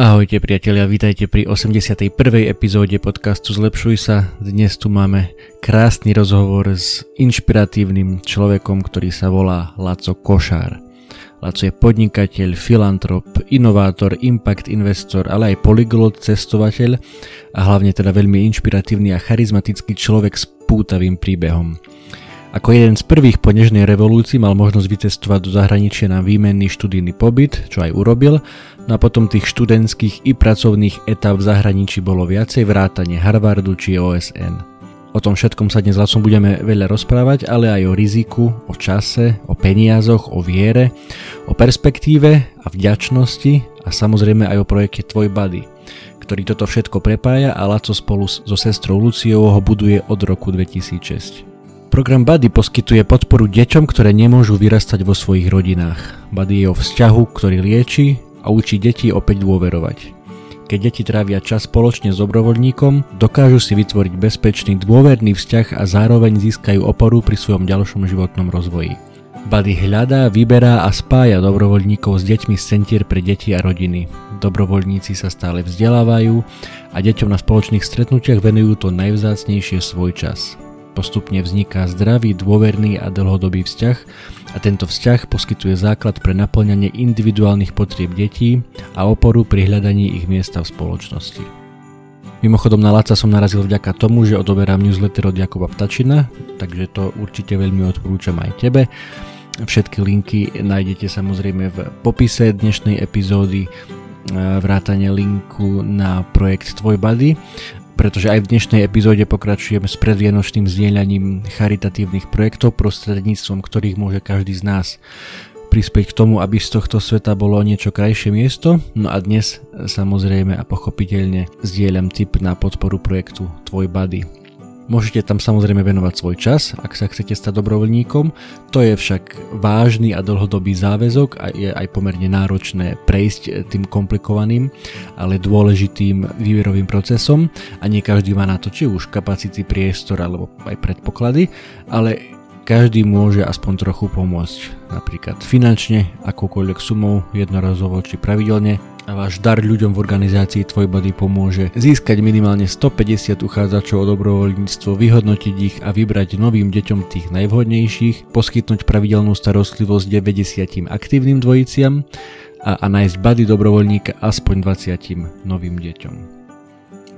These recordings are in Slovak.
Ahojte priatelia, vítajte pri 81. epizóde podcastu Zlepšuj sa. Dnes tu máme krásny rozhovor s inšpiratívnym človekom, ktorý sa volá Laco Košár. Laco je podnikateľ, filantrop, inovátor, impact investor, ale aj polyglot, cestovateľ a hlavne teda veľmi inšpiratívny a charizmatický človek s pútavým príbehom. Ako jeden z prvých po nežnej revolúcii mal možnosť vycestovať do zahraničia na výmenný študijný pobyt, čo aj urobil, no a potom tých študentských i pracovných etap v zahraničí bolo viacej vrátane Harvardu či OSN. O tom všetkom sa dnes vlastne budeme veľa rozprávať, ale aj o riziku, o čase, o peniazoch, o viere, o perspektíve a vďačnosti a samozrejme aj o projekte Tvoj Buddy, ktorý toto všetko prepája a Laco spolu so sestrou Luciou ho buduje od roku 2006. Program Buddy poskytuje podporu deťom, ktoré nemôžu vyrastať vo svojich rodinách. Buddy je o vzťahu, ktorý lieči a učí deti opäť dôverovať. Keď deti trávia čas spoločne s dobrovoľníkom, dokážu si vytvoriť bezpečný dôverný vzťah a zároveň získajú oporu pri svojom ďalšom životnom rozvoji. Buddy hľadá, vyberá a spája dobrovoľníkov s deťmi z centier pre deti a rodiny. Dobrovoľníci sa stále vzdelávajú a deťom na spoločných stretnutiach venujú to najvzácnejšie svoj čas. Postupne vzniká zdravý, dôverný a dlhodobý vzťah a tento vzťah poskytuje základ pre naplňanie individuálnych potrieb detí a oporu pri hľadaní ich miesta v spoločnosti. Mimochodom na Laca som narazil vďaka tomu, že odoberám newsletter od Jakoba Ptačina, takže to určite veľmi odporúčam aj tebe. Všetky linky nájdete samozrejme v popise dnešnej epizódy vrátane linku na projekt Tvoj Buddy pretože aj v dnešnej epizóde pokračujeme s predvianočným zdieľaním charitatívnych projektov, prostredníctvom ktorých môže každý z nás prispieť k tomu, aby z tohto sveta bolo niečo krajšie miesto. No a dnes samozrejme a pochopiteľne zdieľam tip na podporu projektu Tvoj Buddy. Môžete tam samozrejme venovať svoj čas, ak sa chcete stať dobrovoľníkom. To je však vážny a dlhodobý záväzok a je aj pomerne náročné prejsť tým komplikovaným, ale dôležitým výberovým procesom a nie každý má na to či už kapacity, priestor alebo aj predpoklady, ale každý môže aspoň trochu pomôcť, napríklad finančne, akúkoľvek sumou, jednorazovo či pravidelne a váš dar ľuďom v organizácii Tvoj Body pomôže získať minimálne 150 uchádzačov o dobrovoľníctvo, vyhodnotiť ich a vybrať novým deťom tých najvhodnejších, poskytnúť pravidelnú starostlivosť 90 aktívnym dvojiciam a, a nájsť bady dobrovoľníka aspoň 20 novým deťom.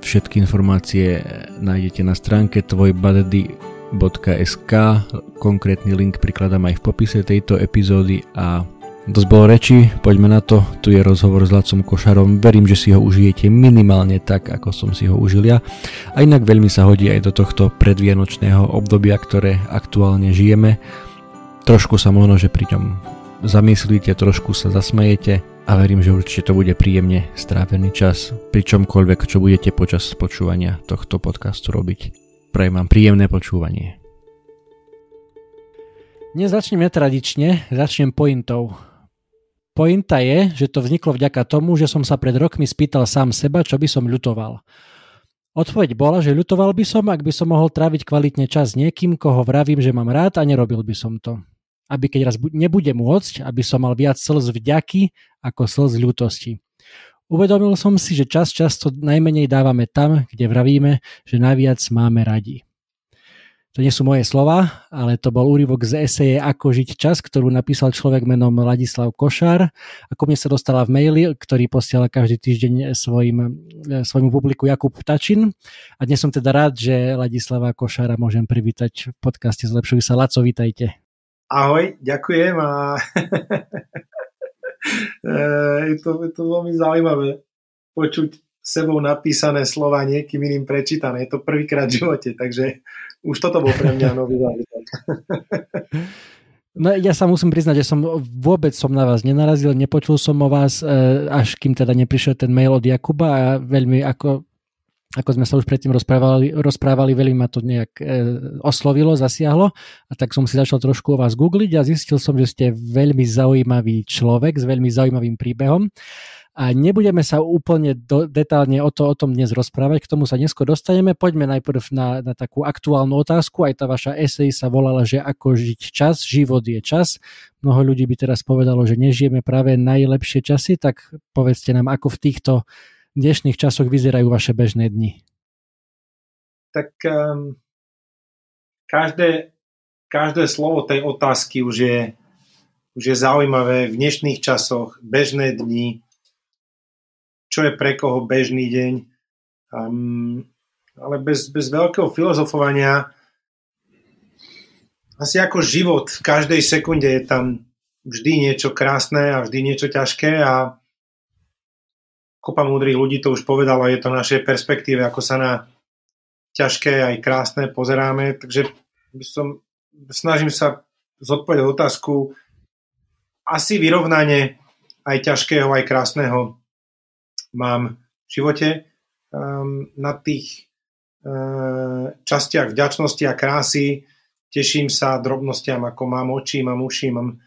Všetky informácie nájdete na stránke tvojbuddy.sk, konkrétny link prikladám aj v popise tejto epizódy a Dosť bolo reči, poďme na to, tu je rozhovor s Lacom Košarom, verím, že si ho užijete minimálne tak, ako som si ho užil ja. A inak veľmi sa hodí aj do tohto predvianočného obdobia, ktoré aktuálne žijeme. Trošku sa možno, že pri ňom zamyslíte, trošku sa zasmejete a verím, že určite to bude príjemne strávený čas pri čomkoľvek, čo budete počas počúvania tohto podcastu robiť. Prajem vám príjemné počúvanie. Dnes začneme tradične, začnem pointou. Pointa je, že to vzniklo vďaka tomu, že som sa pred rokmi spýtal sám seba, čo by som ľutoval. Odpoveď bola, že ľutoval by som, ak by som mohol tráviť kvalitne čas s niekým, koho vravím, že mám rád a nerobil by som to. Aby keď raz nebude môcť, aby som mal viac slz vďaky ako slz ľútosti. Uvedomil som si, že čas často najmenej dávame tam, kde vravíme, že najviac máme radi. To nie sú moje slova, ale to bol úryvok z eseje Ako žiť čas, ktorú napísal človek menom Ladislav Košár. Ako mne sa dostala v maili, ktorý posiela každý týždeň svojim, svojmu publiku Jakub Tačin. A dnes som teda rád, že Ladislava Košára môžem privítať v podcaste Zlepšuj sa. Laco, vítajte. Ahoj, ďakujem a je, to, je to veľmi zaujímavé počuť sebou napísané slova niekým iným prečítané. Je to prvýkrát v živote, takže už toto bol pre mňa nový zážitok. No ja sa musím priznať, že som vôbec som na vás nenarazil, nepočul som o vás, e, až kým teda neprišiel ten mail od Jakuba a veľmi ako, ako sme sa už predtým rozprávali, rozprávali veľmi ma to nejak e, oslovilo, zasiahlo a tak som si začal trošku o vás googliť a zistil som, že ste veľmi zaujímavý človek s veľmi zaujímavým príbehom a nebudeme sa úplne do, detálne o, to, o tom dnes rozprávať, k tomu sa neskôr dostaneme. Poďme najprv na, na takú aktuálnu otázku. Aj tá vaša esej sa volala, že ako žiť čas, život je čas. Mnoho ľudí by teraz povedalo, že nežijeme práve najlepšie časy, tak povedzte nám, ako v týchto dnešných časoch vyzerajú vaše bežné dni. Tak um, každé, každé slovo tej otázky už je, už je zaujímavé v dnešných časoch, bežné dni, čo je pre koho bežný deň. Um, ale bez, bez veľkého filozofovania asi ako život, v každej sekunde je tam vždy niečo krásne a vždy niečo ťažké a kopa múdrych ľudí to už povedalo, je to našej perspektíve, ako sa na ťažké aj krásne pozeráme, takže som, snažím sa zodpovedať otázku asi vyrovnanie aj ťažkého, aj krásneho mám v živote. Um, na tých uh, častiach vďačnosti a krásy teším sa drobnostiam, ako mám oči, mám uši, mám,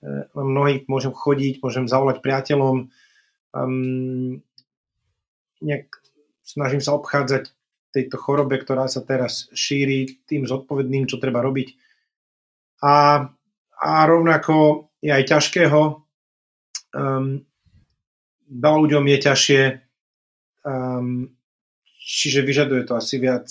uh, mám nohy, môžem chodiť, môžem zavolať priateľom. Um, nejak snažím sa obchádzať tejto chorobe, ktorá sa teraz šíri, tým zodpovedným, čo treba robiť. A, a rovnako je aj ťažkého um, veľa ľuďom je ťažšie, um, čiže vyžaduje to asi viac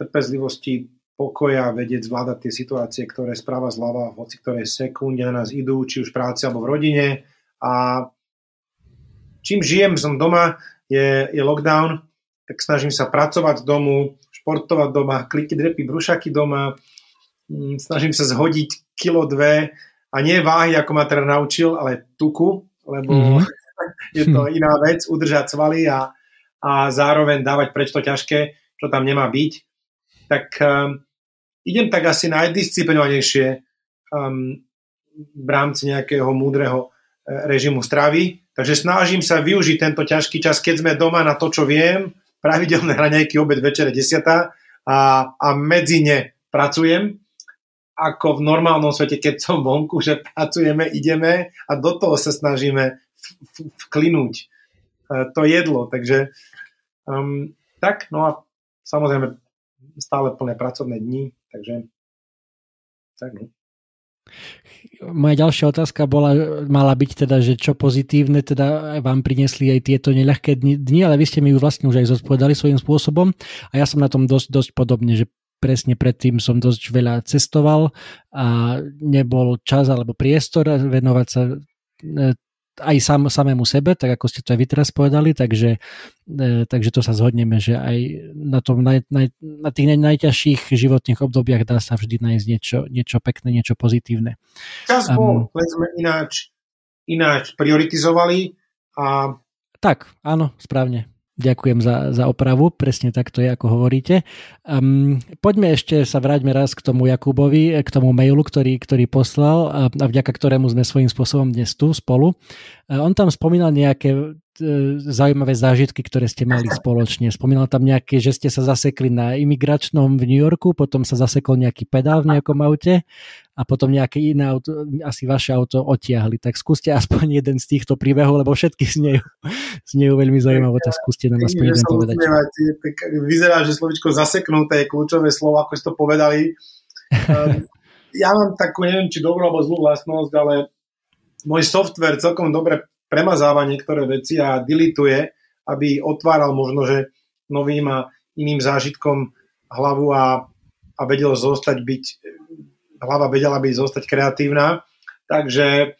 trpezlivosti, pokoja, vedieť zvládať tie situácie, ktoré správa zľava, hoci ktoré sekunde na nás idú, či už v práci alebo v rodine. A čím žijem, som doma, je, je lockdown, tak snažím sa pracovať domu, športovať doma, kliky, drepy, brušaky doma, mm, snažím sa zhodiť kilo dve a nie váhy, ako ma teda naučil, ale tuku, lebo mm-hmm. je to iná vec, udržať svaly a, a zároveň dávať preč to ťažké, čo tam nemá byť. Tak um, idem tak asi najdisciplinovanejšie um, v rámci nejakého múdreho uh, režimu stravy. Takže snažím sa využiť tento ťažký čas, keď sme doma na to, čo viem, pravidelné hraňajky, obed, večere, desiata a, a medzi ne pracujem ako v normálnom svete, keď som vonku, že pracujeme, ideme a do toho sa snažíme vklinúť e, to jedlo. Takže um, tak, no a samozrejme stále plné pracovné dni, takže tak no. Moja ďalšia otázka bola, mala byť teda, že čo pozitívne teda vám priniesli aj tieto neľahké dni, ale vy ste mi ju vlastne už aj zodpovedali svojím spôsobom a ja som na tom dosť, dosť podobne, že presne predtým som dosť veľa cestoval a nebol čas alebo priestor venovať sa e, aj sam, samému sebe, tak ako ste to aj vy teraz povedali, takže, e, takže to sa zhodneme, že aj na, tom naj, naj, na tých najťažších životných obdobiach dá sa vždy nájsť niečo, niečo pekné, niečo pozitívne. Čas bol, um, sme ináč, ináč prioritizovali a... Tak, áno, správne. Ďakujem za, za opravu, presne tak to je, ako hovoríte. Um, poďme ešte sa vráťme raz k tomu Jakubovi, k tomu mailu, ktorý, ktorý poslal a, a vďaka ktorému sme svojím spôsobom dnes tu spolu. A on tam spomínal nejaké zaujímavé zážitky, ktoré ste mali spoločne. Spomínal tam nejaké, že ste sa zasekli na imigračnom v New Yorku, potom sa zasekol nejaký pedál v nejakom aute a potom nejaké iné auto, asi vaše auto otiahli. Tak skúste aspoň jeden z týchto príbehov, lebo všetky znejú, znejú veľmi zaujímavé, tak skúste nám aspoň jeden povedať. vyzerá, že slovičko zaseknuté je kľúčové slovo, ako ste to povedali. Ehm, ja mám takú, neviem, či dobrú alebo zlú vlastnosť, ale môj software celkom dobre premazáva niektoré veci a dilituje, aby otváral možno, že novým a iným zážitkom hlavu a, a vedel zostať byť, hlava vedela byť zostať kreatívna. Takže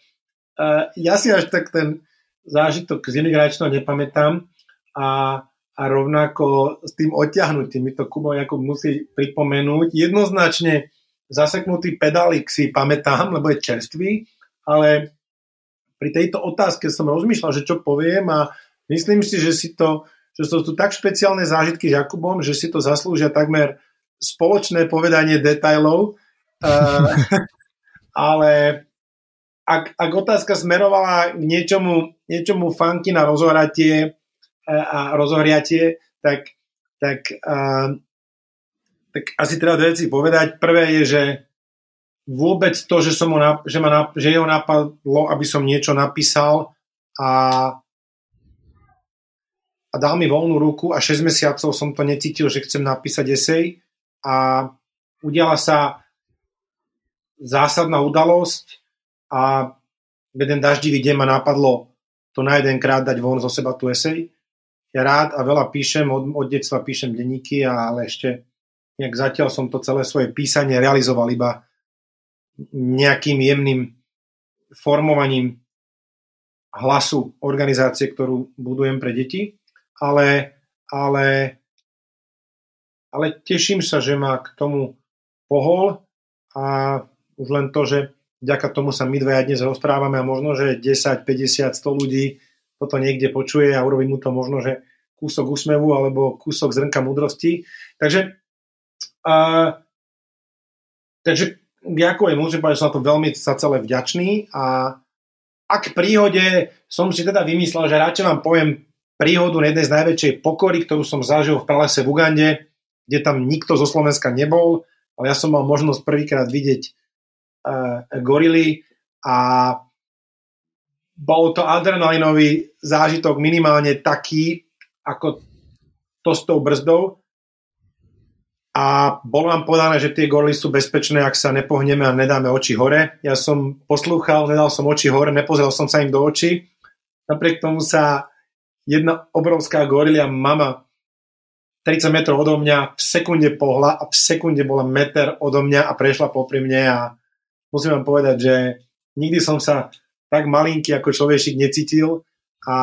uh, ja si až tak ten zážitok z imigračného nepamätám a, a rovnako s tým odťahnutím mi to Kubo Jakub musí pripomenúť. Jednoznačne zaseknutý pedálik si pamätám, lebo je čerstvý, ale pri tejto otázke som rozmýšľal, že čo poviem a myslím si, že si to, že sú tu tak špeciálne zážitky s Jakubom, že si to zaslúžia takmer spoločné povedanie detajlov. Uh, ale ak, ak otázka smerovala k niečomu, niečomu funky na rozhoratie uh, a rozhoriatie, tak, tak, uh, tak asi treba dve veci povedať. Prvé je, že vôbec to, že, som ho, že, ma, že jeho napadlo, aby som niečo napísal a, a dal mi voľnú ruku a 6 mesiacov som to necítil, že chcem napísať esej a udiala sa zásadná udalosť a jeden daždivý deň ma napadlo to na jedenkrát dať von zo seba tu esej. Ja rád a veľa píšem, od, od detstva píšem denníky, ale ešte nejak zatiaľ som to celé svoje písanie realizoval iba nejakým jemným formovaním hlasu organizácie, ktorú budujem pre deti, ale, ale, ale teším sa, že ma k tomu pohol a už len to, že vďaka tomu sa my dvaja dnes rozprávame a možno, že 10, 50, 100 ľudí toto niekde počuje a urobí mu to možno, že kúsok úsmevu alebo kúsok zrnka múdrosti. Takže, uh, takže Jakovej musím povedať, že som to veľmi sa celé vďačný a ak príhode som si teda vymyslel, že radšej vám poviem príhodu na jednej z najväčšej pokory, ktorú som zažil v pralese v Ugande, kde tam nikto zo Slovenska nebol, ale ja som mal možnosť prvýkrát vidieť uh, gorily a bol to adrenalinový zážitok minimálne taký, ako to s tou brzdou, a bolo nám povedané, že tie gorily sú bezpečné, ak sa nepohneme a nedáme oči hore. Ja som poslúchal, nedal som oči hore, nepozrel som sa im do očí. Napriek tomu sa jedna obrovská gorilia mama 30 metrov odo mňa v sekunde pohla a v sekunde bola meter odo mňa a prešla popri mne a musím vám povedať, že nikdy som sa tak malinký ako človešik necítil a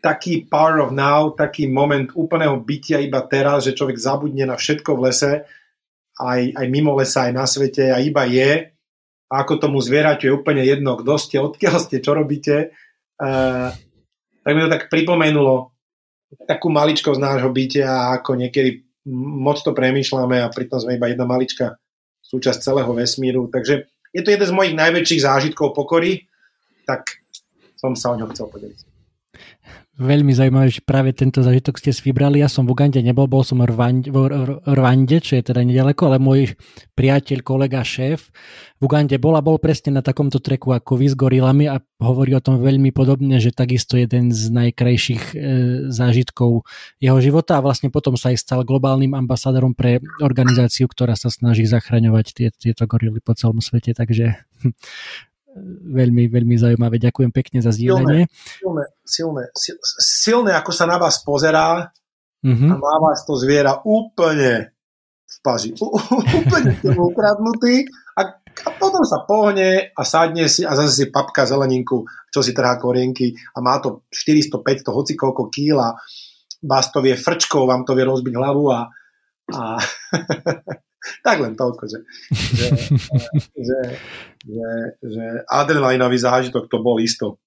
taký power of now, taký moment úplného bytia iba teraz, že človek zabudne na všetko v lese, aj, aj mimo lesa, aj na svete a iba je. A ako tomu zvieraťu je úplne jedno, kto ste, odkiaľ ste, čo robíte. Uh, tak mi to tak pripomenulo takú maličkosť nášho bytia ako niekedy moc to premýšľame a pritom sme iba jedna malička súčasť celého vesmíru. Takže je to jeden z mojich najväčších zážitkov pokory, tak som sa o ňo chcel podeliť. Veľmi zaujímavé, že práve tento zažitok ste si vybrali. Ja som v Ugande nebol, bol som v Rwande, čo je teda nedaleko, ale môj priateľ, kolega, šéf v Ugande bol a bol presne na takomto treku ako vy s gorilami a hovorí o tom veľmi podobne, že takisto jeden z najkrajších e, zážitkov jeho života a vlastne potom sa aj stal globálnym ambasádorom pre organizáciu, ktorá sa snaží zachraňovať tie, tieto gorily po celom svete, takže veľmi, veľmi zaujímavé. Ďakujem pekne za zdieľanie. Silné, silné, silné, silné, ako sa na vás pozerá mm-hmm. a má vás to zviera úplne v paži. úplne ukradnutý a, a potom sa pohne a sadne si a zase si papka zeleninku, čo si trhá korienky a má to 400, 500, hoci koľko kýla. Vás to vie frčkou, vám to vie rozbiť hlavu a, a tak len toľko, že, že, že, že, že adrenalinový zážitok to bol isto.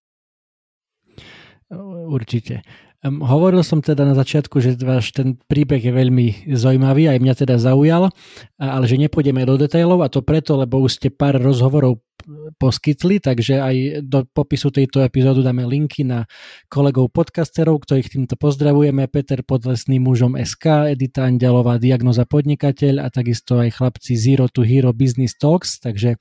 Určite. Hovoril som teda na začiatku, že váš ten príbeh je veľmi zaujímavý, aj mňa teda zaujal, ale že nepôjdeme do detailov a to preto, lebo už ste pár rozhovorov poskytli, takže aj do popisu tejto epizódu dáme linky na kolegov podcasterov, ktorých týmto pozdravujeme. Peter Podlesný mužom SK, Edita Andelová, Diagnoza podnikateľ a takisto aj chlapci Zero to Hero Business Talks, takže e,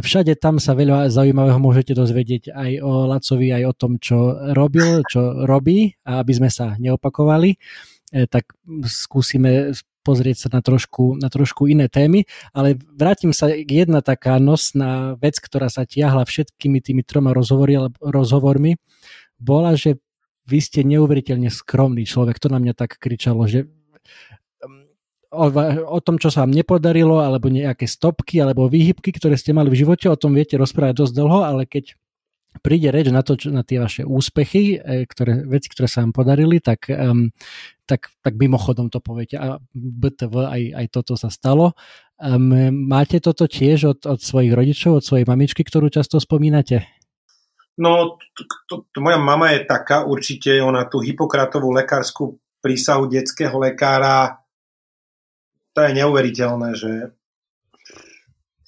všade tam sa veľa zaujímavého môžete dozvedieť aj o Lacovi, aj o tom, čo robil, čo robí a aby sme sa neopakovali e, tak skúsime pozrieť sa na trošku, na trošku iné témy, ale vrátim sa k jedna taká nosná vec, ktorá sa tiahla všetkými tými troma rozhovory, rozhovormi, bola, že vy ste neuveriteľne skromný človek. To na mňa tak kričalo, že o, o tom, čo sa vám nepodarilo, alebo nejaké stopky, alebo výhybky, ktoré ste mali v živote, o tom viete rozprávať dosť dlho, ale keď príde reč na to, čo, na tie vaše úspechy, e, ktoré, veci, ktoré sa vám podarili, tak, um, tak, tak mimochodom to poviete. A BTV aj, aj toto sa stalo. Um, máte toto tiež od, od svojich rodičov, od svojej mamičky, ktorú často spomínate? No, moja mama je taká určite, ona tú Hipokratovú lekárskú prísahu detského lekára, to je neuveriteľné, že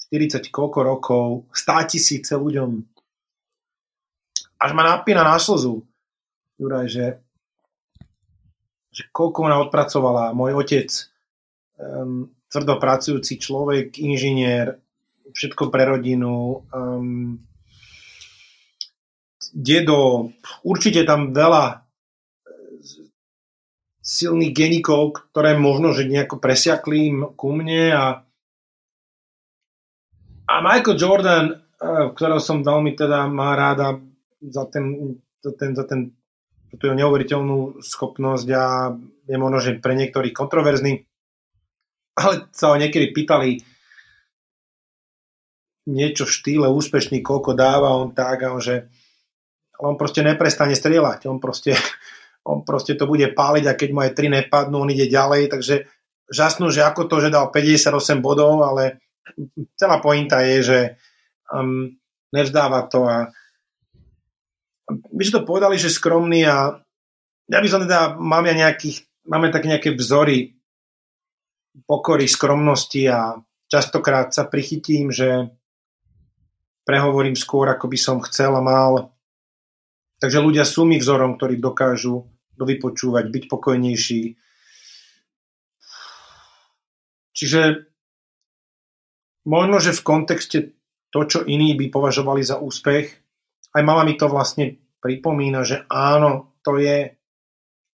40 koľko rokov, 100 tisíce ľuďom až ma napína na slzu, Juraj, že, že koľko ona odpracovala. Môj otec, um, tvrdo pracujúci človek, inžinier, všetko pre rodinu, um, dedo, určite tam veľa e, silných genikov, ktoré možno, že nejako presiakli ku mne a, a Michael Jordan, e, ktorého som veľmi teda má ráda, za ten, za ten, za ten za tú neuveriteľnú schopnosť a je možno, že pre niektorých kontroverzný, ale sa ho niekedy pýtali niečo v štýle úspešný, koľko dáva on tak a on, že on proste neprestane strieľať, on proste, on proste to bude páliť a keď mu aj 3 nepadnú, on ide ďalej, takže žasnú, že ako to, že dal 58 bodov, ale celá pointa je, že um, nevzdáva to a vy ste to povedali, že skromný a ja by som teda, mám ja nejakých, máme také nejaké vzory pokory, skromnosti a častokrát sa prichytím, že prehovorím skôr, ako by som chcel a mal. Takže ľudia sú mi vzorom, ktorí dokážu dovypočúvať, byť pokojnejší. Čiže možno, že v kontexte to, čo iní by považovali za úspech, aj mama mi to vlastne pripomína, že áno, to je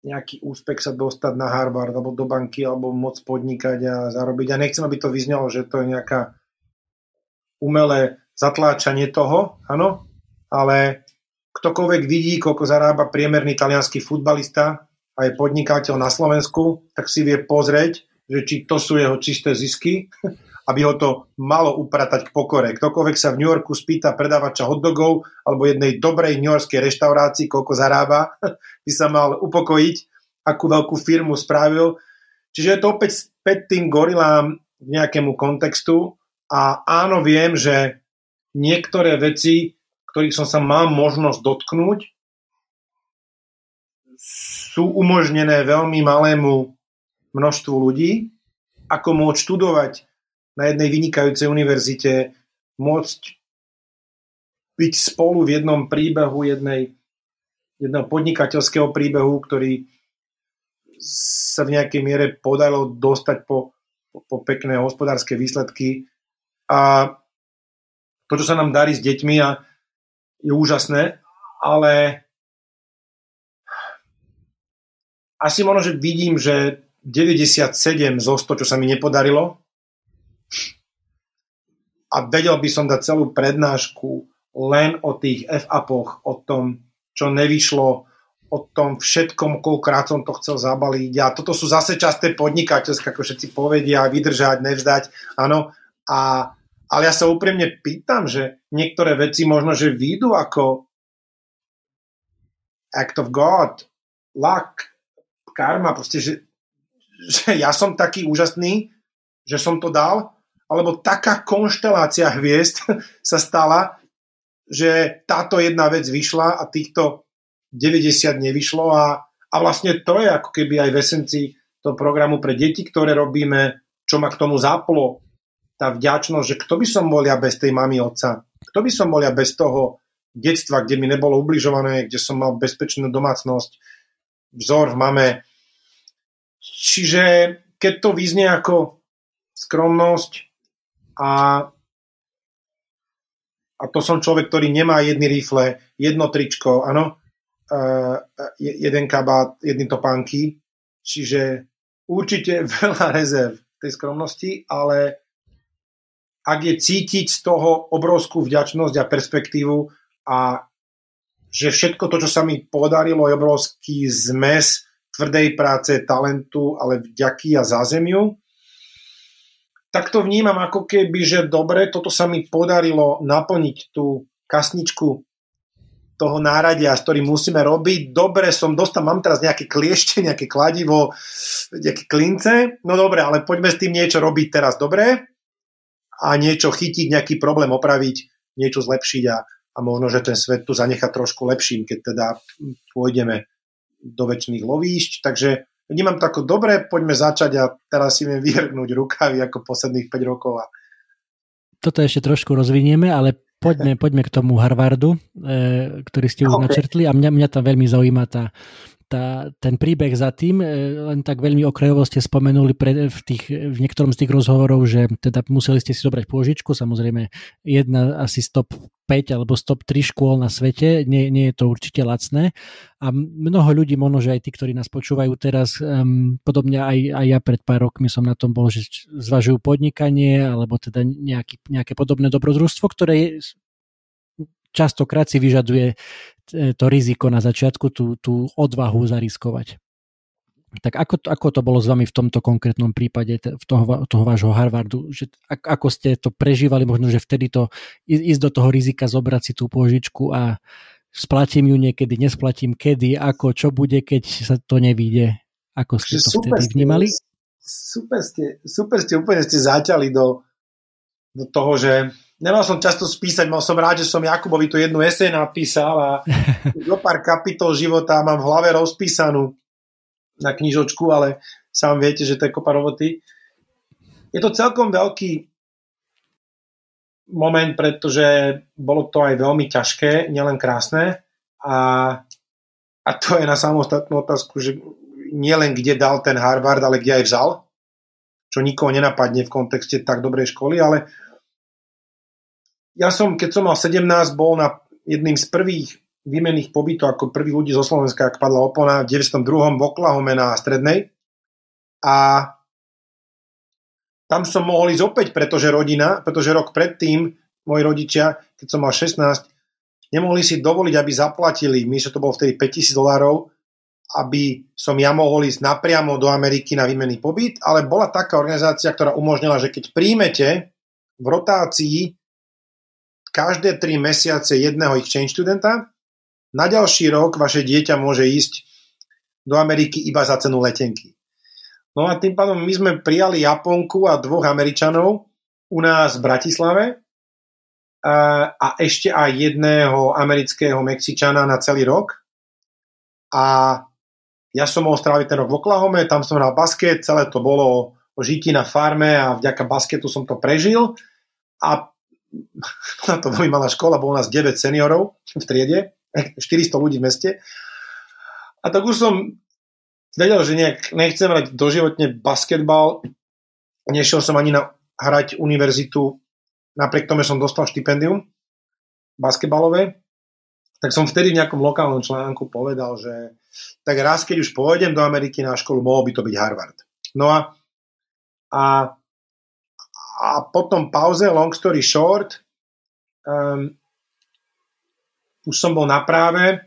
nejaký úspech sa dostať na Harvard alebo do banky alebo môcť podnikať a zarobiť. A nechcem, aby to vyznelo, že to je nejaká umelé zatláčanie toho, áno, ale ktokoľvek vidí, koľko zarába priemerný talianský futbalista a je podnikateľ na Slovensku, tak si vie pozrieť, že či to sú jeho čisté zisky aby ho to malo upratať k pokore. Ktokoľvek sa v New Yorku spýta predávača hotdogov alebo jednej dobrej newyorskej reštaurácii, koľko zarába, by sa mal upokojiť, akú veľkú firmu spravil. Čiže je to opäť späť tým gorilám nejakému kontextu a áno, viem, že niektoré veci, ktorých som sa mal možnosť dotknúť, sú umožnené veľmi malému množstvu ľudí, ako môcť študovať na jednej vynikajúcej univerzite, môcť byť spolu v jednom príbehu jednej, jedného podnikateľského príbehu, ktorý sa v nejakej miere podarilo dostať po, po, pekné hospodárske výsledky. A to, čo sa nám darí s deťmi, a je úžasné, ale asi možno, že vidím, že 97 zo 100, čo sa mi nepodarilo, a vedel by som dať celú prednášku len o tých F-upoch, o tom, čo nevyšlo, o tom všetkom, koľkokrát som to chcel zabaliť. A toto sú zase časté podnikateľské, ako všetci povedia, vydržať, nevzdať. Áno. A, ale ja sa úprimne pýtam, že niektoré veci možno, že výjdu ako act of God, luck, karma, proste, že, že ja som taký úžasný, že som to dal alebo taká konštelácia hviezd sa stala, že táto jedna vec vyšla a týchto 90 nevyšlo a, a vlastne to je ako keby aj v esencii toho programu pre deti, ktoré robíme, čo ma k tomu zaplo, tá vďačnosť, že kto by som bol ja bez tej mamy otca, kto by som bol ja bez toho detstva, kde mi nebolo ubližované, kde som mal bezpečnú domácnosť, vzor v mame. Čiže keď to vyznie ako skromnosť, a, a to som človek, ktorý nemá jedny rifle, jedno tričko, áno, uh, jeden kabát, jedny topánky, čiže určite veľa rezerv tej skromnosti, ale ak je cítiť z toho obrovskú vďačnosť a perspektívu a že všetko to, čo sa mi podarilo, je obrovský zmes tvrdej práce, talentu, ale vďaky a zázemiu, tak to vnímam ako keby, že dobre, toto sa mi podarilo naplniť tú kasničku toho náradia, s ktorým musíme robiť. Dobre, som dostal, mám teraz nejaké kliešte, nejaké kladivo, nejaké klince. No dobre, ale poďme s tým niečo robiť teraz dobre a niečo chytiť, nejaký problém opraviť, niečo zlepšiť a, a možno, že ten svet tu zanecha trošku lepším, keď teda pôjdeme do väčšných lovíšť. Takže vnímam to ako dobre, poďme začať a teraz si viem vyhrnúť rukavy ako posledných 5 rokov. A... Toto ešte trošku rozvinieme, ale poďme, poďme k tomu Harvardu, e, ktorý ste už okay. načrtli a mňa, mňa tam veľmi zaujíma tá, tá, ten príbeh za tým, e, len tak veľmi okrajovo ste spomenuli pre, v, tých, v niektorom z tých rozhovorov, že teda museli ste si zobrať pôžičku, samozrejme jedna asi stop 5 alebo stop 3 škôl na svete, nie, nie je to určite lacné. A mnoho ľudí, možno že aj tí, ktorí nás počúvajú teraz, um, podobne aj, aj ja pred pár rokmi som na tom bol, že zvažujú podnikanie alebo teda nejaký, nejaké podobné dobrodružstvo, ktoré je, častokrát si vyžaduje to riziko na začiatku, tú, tú odvahu zariskovať. Tak ako to, ako to bolo s vami v tomto konkrétnom prípade v toho, toho vášho Harvardu? Že, ako ste to prežívali, možno, že vtedy to ísť do toho rizika, zobrať si tú požičku a splatím ju niekedy, nesplatím kedy, ako, čo bude, keď sa to nevíde. Ako ste to super vtedy vnímali? Super ste, super ste úplne ste zaťali do, do toho, že nemal som často spísať, mal som rád, že som Jakubovi tu jednu esej napísal a do pár kapitol života mám v hlave rozpísanú na knižočku, ale sám viete, že to je kopa roboty. Je to celkom veľký moment, pretože bolo to aj veľmi ťažké, nielen krásne a, a to je na samostatnú otázku, že nielen kde dal ten Harvard, ale kde aj vzal, čo nikoho nenapadne v kontexte tak dobrej školy, ale ja som, keď som mal 17, bol na jedným z prvých výmenných pobytov ako prvý ľudí zo Slovenska, ak padla opona v 92. v Oklahome na strednej. A tam som mohol ísť opäť, pretože rodina, pretože rok predtým moji rodičia, keď som mal 16, nemohli si dovoliť, aby zaplatili, my že to bolo vtedy 5000 dolárov, aby som ja mohol ísť napriamo do Ameriky na výmenný pobyt, ale bola taká organizácia, ktorá umožnila, že keď príjmete v rotácii každé 3 mesiace jedného exchange študenta. Na ďalší rok vaše dieťa môže ísť do Ameriky iba za cenu letenky. No a tým pádom my sme prijali Japonku a dvoch Američanov u nás v Bratislave a, a ešte aj jedného amerického Mexičana na celý rok. A ja som mohol stráviť ten rok v Oklahome, tam som hral basket, celé to bolo o žití na farme a vďaka basketu som to prežil. A bola to veľmi malá škola, bolo nás 9 seniorov v triede, 400 ľudí v meste. A tak už som vedel, že nejak nechcem hrať doživotne basketbal. Nešiel som ani na hrať univerzitu, napriek tomu, že som dostal štipendium basketbalové. Tak som vtedy v nejakom lokálnom článku povedal, že tak raz, keď už pôjdem do Ameriky na školu, mohol by to byť Harvard. No a, a a potom pauze, long story short, um, už som bol na práve,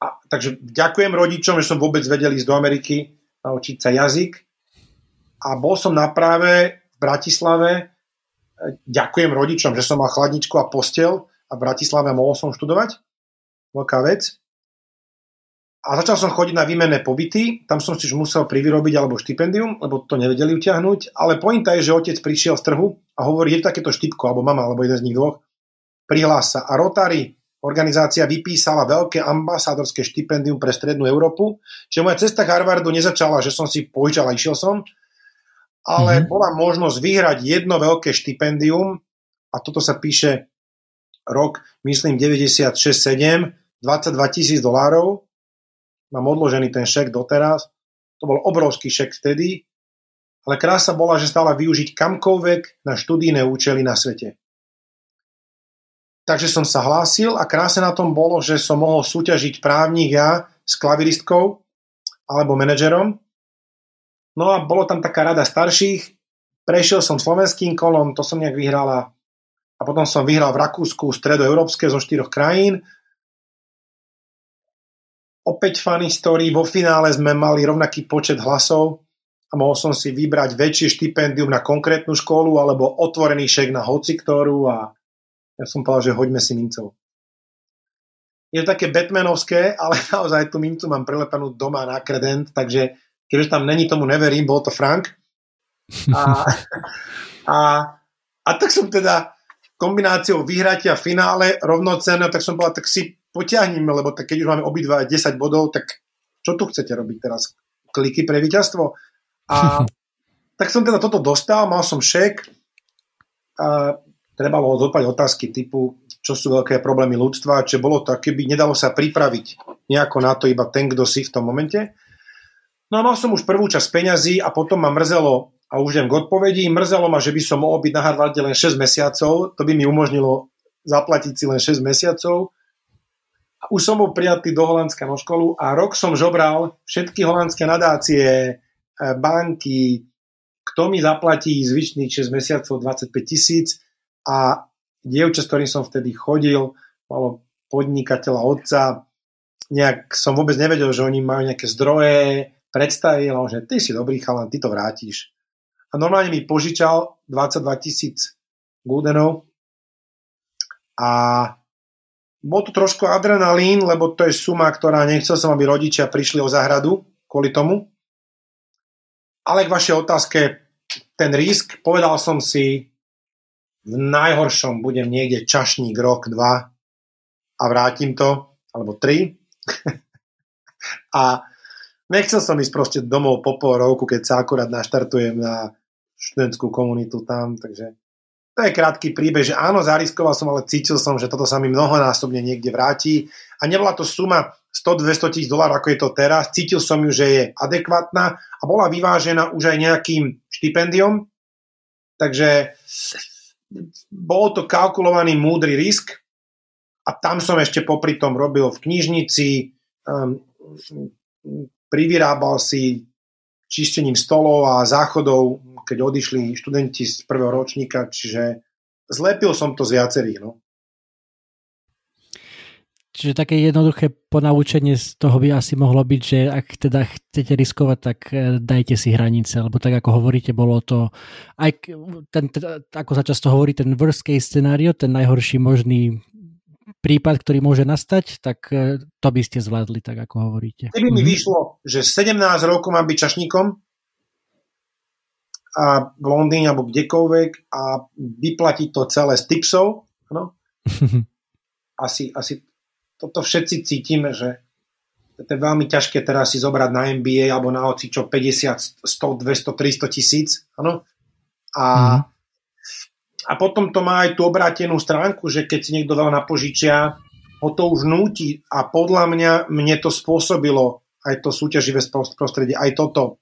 a, takže ďakujem rodičom, že som vôbec vedel ísť do Ameriky naučiť sa jazyk. A bol som na práve v Bratislave, ďakujem rodičom, že som mal chladničku a postel a v Bratislave mohol som študovať, veľká vec a začal som chodiť na výmenné pobyty, tam som si už musel privyrobiť alebo štipendium, lebo to nevedeli utiahnuť, ale pointa je, že otec prišiel z trhu a hovorí, je takéto štipko, alebo mama, alebo jeden z nich dvoch, prihlás sa. A Rotary organizácia vypísala veľké ambasádorské štipendium pre Strednú Európu, čiže moja cesta k Harvardu nezačala, že som si požičal a išiel som, ale mm-hmm. bola možnosť vyhrať jedno veľké štipendium a toto sa píše rok, myslím, 96-7, 22 tisíc dolárov mám odložený ten šek doteraz. To bol obrovský šek vtedy, ale krása bola, že stala využiť kamkoľvek na študijné účely na svete. Takže som sa hlásil a krása na tom bolo, že som mohol súťažiť právnik ja s klaviristkou alebo manažerom. No a bolo tam taká rada starších, prešiel som slovenským kolom, to som nejak vyhrala a potom som vyhral v Rakúsku stredoeurópske zo štyroch krajín Opäť funny story, vo finále sme mali rovnaký počet hlasov a mohol som si vybrať väčšie štipendium na konkrétnu školu alebo otvorený šek na hoci ktorú a ja som povedal, že hoďme si mincov. Je to také Batmanovské, ale naozaj tú mincu mám prilepenú doma na kredent, takže keďže tam není, tomu neverím, bol to Frank. A, a, a tak som teda kombináciou vyhratia finále rovnocenné, tak som povedal, tak si potiahneme, lebo tak keď už máme obidva 10 bodov, tak čo tu chcete robiť teraz? Kliky pre víťazstvo? A tak som teda toto dostal, mal som šek a treba bolo zopať otázky typu, čo sú veľké problémy ľudstva, či bolo to, keby nedalo sa pripraviť nejako na to iba ten, kto si v tom momente. No a mal som už prvú časť peňazí a potom ma mrzelo a už idem k odpovedi. Mrzelo ma, že by som mohol byť na Harvarde len 6 mesiacov. To by mi umožnilo zaplatiť si len 6 mesiacov. A už som bol prijatý do Holandska na školu a rok som žobral všetky holandské nadácie, e, banky, kto mi zaplatí zvyšných 6 mesiacov 25 tisíc. A dievča, s ktorým som vtedy chodil, malo podnikateľa otca, nejak som vôbec nevedel, že oni majú nejaké zdroje, predstavil, že ty si dobrý chalan, ty to vrátiš. A normálne mi požičal 22 tisíc guldenov a bol to trošku adrenalín, lebo to je suma, ktorá nechcel som, aby rodičia prišli o záhradu kvôli tomu. Ale k vašej otázke, ten risk, povedal som si, v najhoršom budem niekde čašník rok, dva a vrátim to, alebo tri. a nechcel som ísť proste domov po pol roku, keď sa akurát naštartujem na študentskú komunitu tam, takže to je krátky príbeh, že áno, zariskoval som, ale cítil som, že toto sa mi mnohonásobne niekde vráti a nebola to suma 100-200 tisíc dolárov, ako je to teraz. Cítil som ju, že je adekvátna a bola vyvážená už aj nejakým štipendiom, takže bol to kalkulovaný múdry risk a tam som ešte popri tom robil v knižnici, um, privyrábal si čistením stolov a záchodov keď odišli študenti z prvého ročníka, čiže zlepil som to z viacerých. No. Čiže také jednoduché ponaučenie z toho by asi mohlo byť, že ak teda chcete riskovať, tak e, dajte si hranice, lebo tak ako hovoríte, bolo to, aj ten, ako sa často hovorí, ten worst case scenario, ten najhorší možný prípad, ktorý môže nastať, tak e, to by ste zvládli, tak ako hovoríte. Keby mi mhm. vyšlo, že 17 rokov mám byť čašníkom, a v Londýne alebo kdekoľvek a vyplatiť to celé z tipsov. No? asi, asi toto všetci cítime, že to je veľmi ťažké teraz si zobrať na MBA alebo na oci čo 50, 100, 200, 300 tisíc. Ano? A, mm. a potom to má aj tú obrátenú stránku, že keď si niekto veľa napožičia, ho to už núti a podľa mňa mne to spôsobilo aj to súťaživé prostredie, aj toto,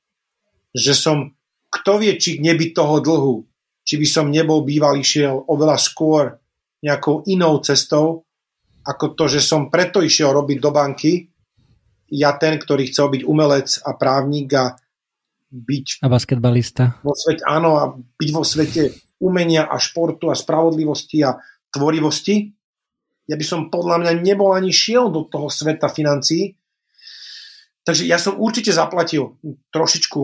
že som kto vie, či nebyť toho dlhu, či by som nebol bývalý šiel oveľa skôr nejakou inou cestou, ako to, že som preto išiel robiť do banky, ja ten, ktorý chcel byť umelec a právnik a byť... A basketbalista. Vo svete, áno, a byť vo svete umenia a športu a spravodlivosti a tvorivosti. Ja by som podľa mňa nebol ani šiel do toho sveta financií. Takže ja som určite zaplatil trošičku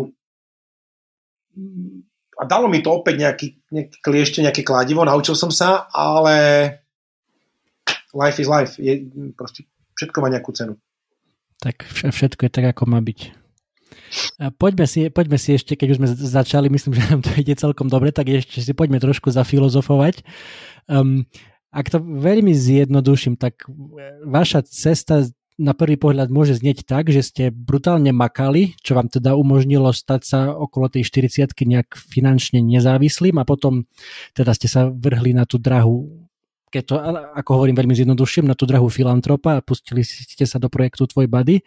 a dalo mi to opäť nejaký, nejaký kliešte, nejaké kladivo, naučil som sa, ale life is life. Je, proste všetko má nejakú cenu. Tak všetko je tak, ako má byť. Poďme, si, poďme si ešte, keď už sme začali, myslím, že nám to ide celkom dobre, tak ešte si poďme trošku zafilozofovať. Um, ak to veľmi zjednoduším, tak vaša cesta na prvý pohľad môže znieť tak, že ste brutálne makali, čo vám teda umožnilo stať sa okolo tej 40 nejak finančne nezávislým a potom teda ste sa vrhli na tú drahu keď to, ako hovorím veľmi zjednoduším, na tú drahu filantropa a pustili ste sa do projektu Tvoj Buddy.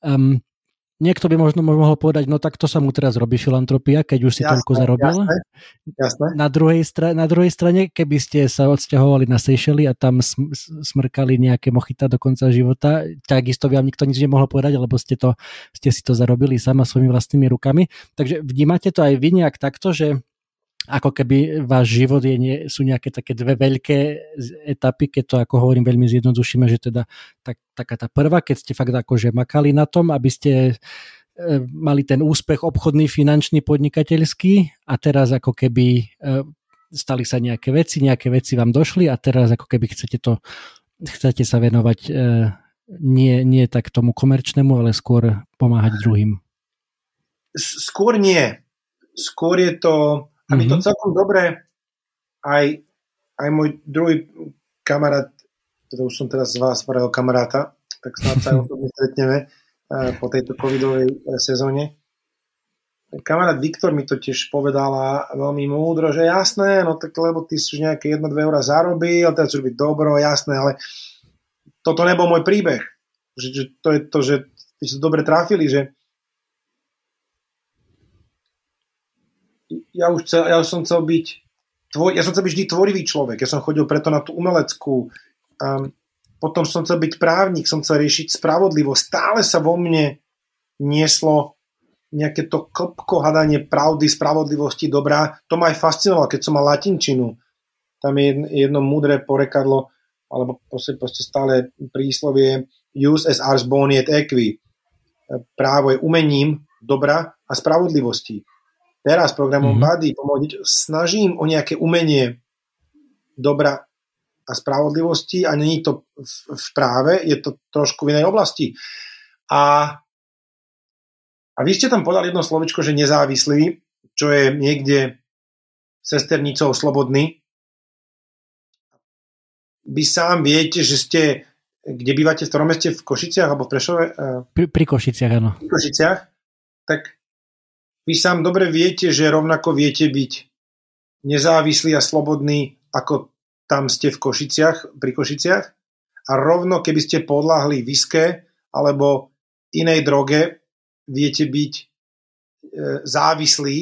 Um, Niekto by možno mohol povedať, no tak to sa mu teraz robí filantropia, keď už si jasné, toľko zarobil. Jasné, jasné. Na, druhej stra- na druhej strane, keby ste sa odsťahovali na Seychely a tam sm- smrkali nejaké mochita do konca života, takisto by vám nikto nič nemohol povedať, lebo ste, to, ste si to zarobili sama svojimi vlastnými rukami. Takže vnímate to aj vy nejak takto, že ako keby váš život je, nie, sú nejaké také dve veľké etapy, keď to ako hovorím veľmi zjednodušíme, že teda tak, taká tá prvá, keď ste fakt akože makali na tom, aby ste mali ten úspech obchodný, finančný, podnikateľský a teraz ako keby e, stali sa nejaké veci, nejaké veci vám došli a teraz ako keby chcete to, chcete sa venovať e, nie, nie tak tomu komerčnému, ale skôr pomáhať druhým. Skôr nie. Skôr je to, a mi mm-hmm. to mhm. celkom dobre, aj, aj môj druhý kamarát, teda už som teraz z vás spravil kamaráta, tak snad sa osobne stretneme e, po tejto covidovej e, sezóne kamarát Viktor mi to tiež povedala veľmi múdro, že jasné, no tak lebo ty si už nejaké 1-2 eurá zarobil, teraz robiť dobro, jasné, ale toto nebol môj príbeh. Že, že to je to, že ty si to dobre trafili, že ja už, chcel, ja som chcel byť tvoj, ja som chcel byť vždy tvorivý človek, ja som chodil preto na tú umeleckú um, potom som chcel byť právnik, som chcel riešiť spravodlivosť, stále sa vo mne nieslo nejaké to klpko hadanie pravdy, spravodlivosti, dobrá, to ma aj fascinovalo, keď som mal latinčinu. Tam je jedno múdre porekadlo, alebo proste, proste stále príslovie use as ars boni et equi. Právo je umením dobra a spravodlivosti. Teraz programom mm-hmm. Buddy pomôcť, snažím o nejaké umenie dobra a spravodlivosti a není to v, v práve, je to trošku v inej oblasti. A a vy ste tam podali jedno slovičko, že nezávislý, čo je niekde sesternicou slobodný. Vy sám viete, že ste, kde bývate, v ktorom meste, v Košiciach alebo v Prešove? Pri, pri Košiciach, áno. Pri Košiciach. Tak vy sám dobre viete, že rovnako viete byť nezávislý a slobodný, ako tam ste v Košiciach, pri Košiciach. A rovno, keby ste podľahli viske alebo inej droge, viete byť e, závislí.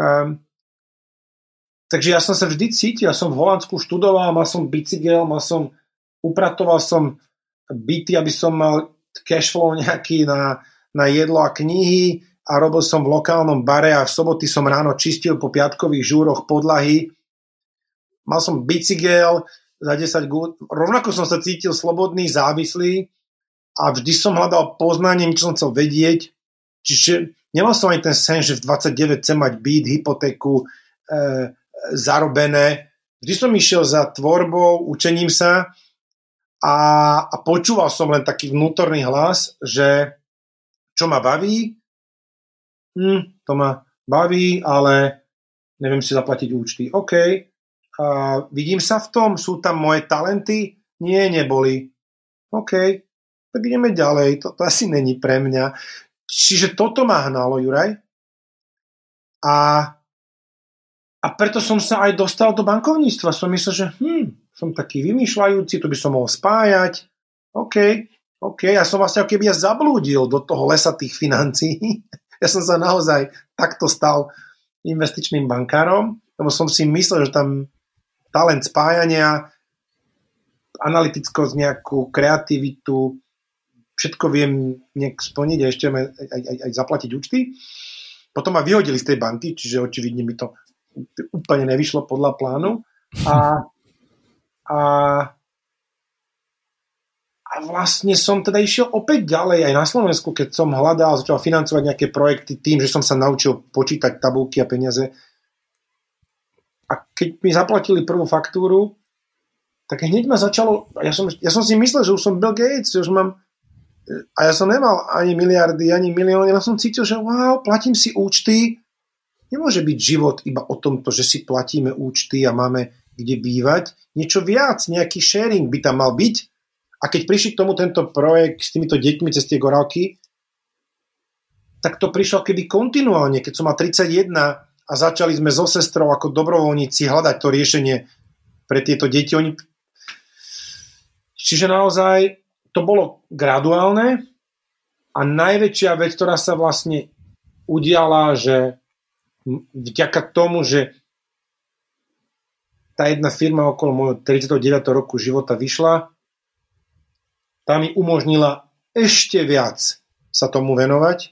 Um, takže ja som sa vždy cítil, ja som v Holandsku študoval, mal som bicykel, mal som, upratoval som byty, aby som mal cashflow nejaký na, na jedlo a knihy a robil som v lokálnom bare a v soboty som ráno čistil po piatkových žúroch podlahy. Mal som bicykel za 10 gút. Rovnako som sa cítil slobodný, závislý a vždy som hľadal poznanie, niečo som chcel vedieť. Čiže nemal som ani ten sen, že v 29 chcem mať byt, hypotéku, e, zarobené. Vždy som išiel za tvorbou, učením sa a, a počúval som len taký vnútorný hlas, že čo ma baví, hm, to ma baví, ale neviem si zaplatiť účty. OK, a vidím sa v tom, sú tam moje talenty? Nie, neboli. OK, tak ideme ďalej, toto asi není pre mňa. Čiže toto ma hnalo, Juraj. A, a preto som sa aj dostal do bankovníctva. Som myslel, že hm, som taký vymýšľajúci, to by som mohol spájať. OK, OK, ja som vlastne keby ja zablúdil do toho lesa tých financií. ja som sa naozaj takto stal investičným bankárom, lebo som si myslel, že tam talent spájania, analytickosť, nejakú kreativitu, všetko viem nejak splniť a ešte aj, aj, aj, aj zaplatiť účty. Potom ma vyhodili z tej banky, čiže očividne mi to úplne nevyšlo podľa plánu. A, a, a vlastne som teda išiel opäť ďalej aj na Slovensku, keď som hľadal, začal financovať nejaké projekty tým, že som sa naučil počítať tabulky a peniaze. A keď mi zaplatili prvú faktúru, tak hneď ma začalo, ja som, ja som si myslel, že už som Bill Gates, že už mám a ja som nemal ani miliardy, ani milióny, ale som cítil, že wow, platím si účty. Nemôže byť život iba o tomto, že si platíme účty a máme kde bývať. Niečo viac, nejaký sharing by tam mal byť. A keď prišli k tomu tento projekt s týmito deťmi cez tie gorálky, tak to prišlo keby kontinuálne. Keď som mal 31 a začali sme so sestrou ako dobrovoľníci hľadať to riešenie pre tieto deti. Oni... Čiže naozaj to bolo graduálne a najväčšia vec, ktorá sa vlastne udiala, že vďaka tomu, že tá jedna firma okolo môjho 39. roku života vyšla, tá mi umožnila ešte viac sa tomu venovať,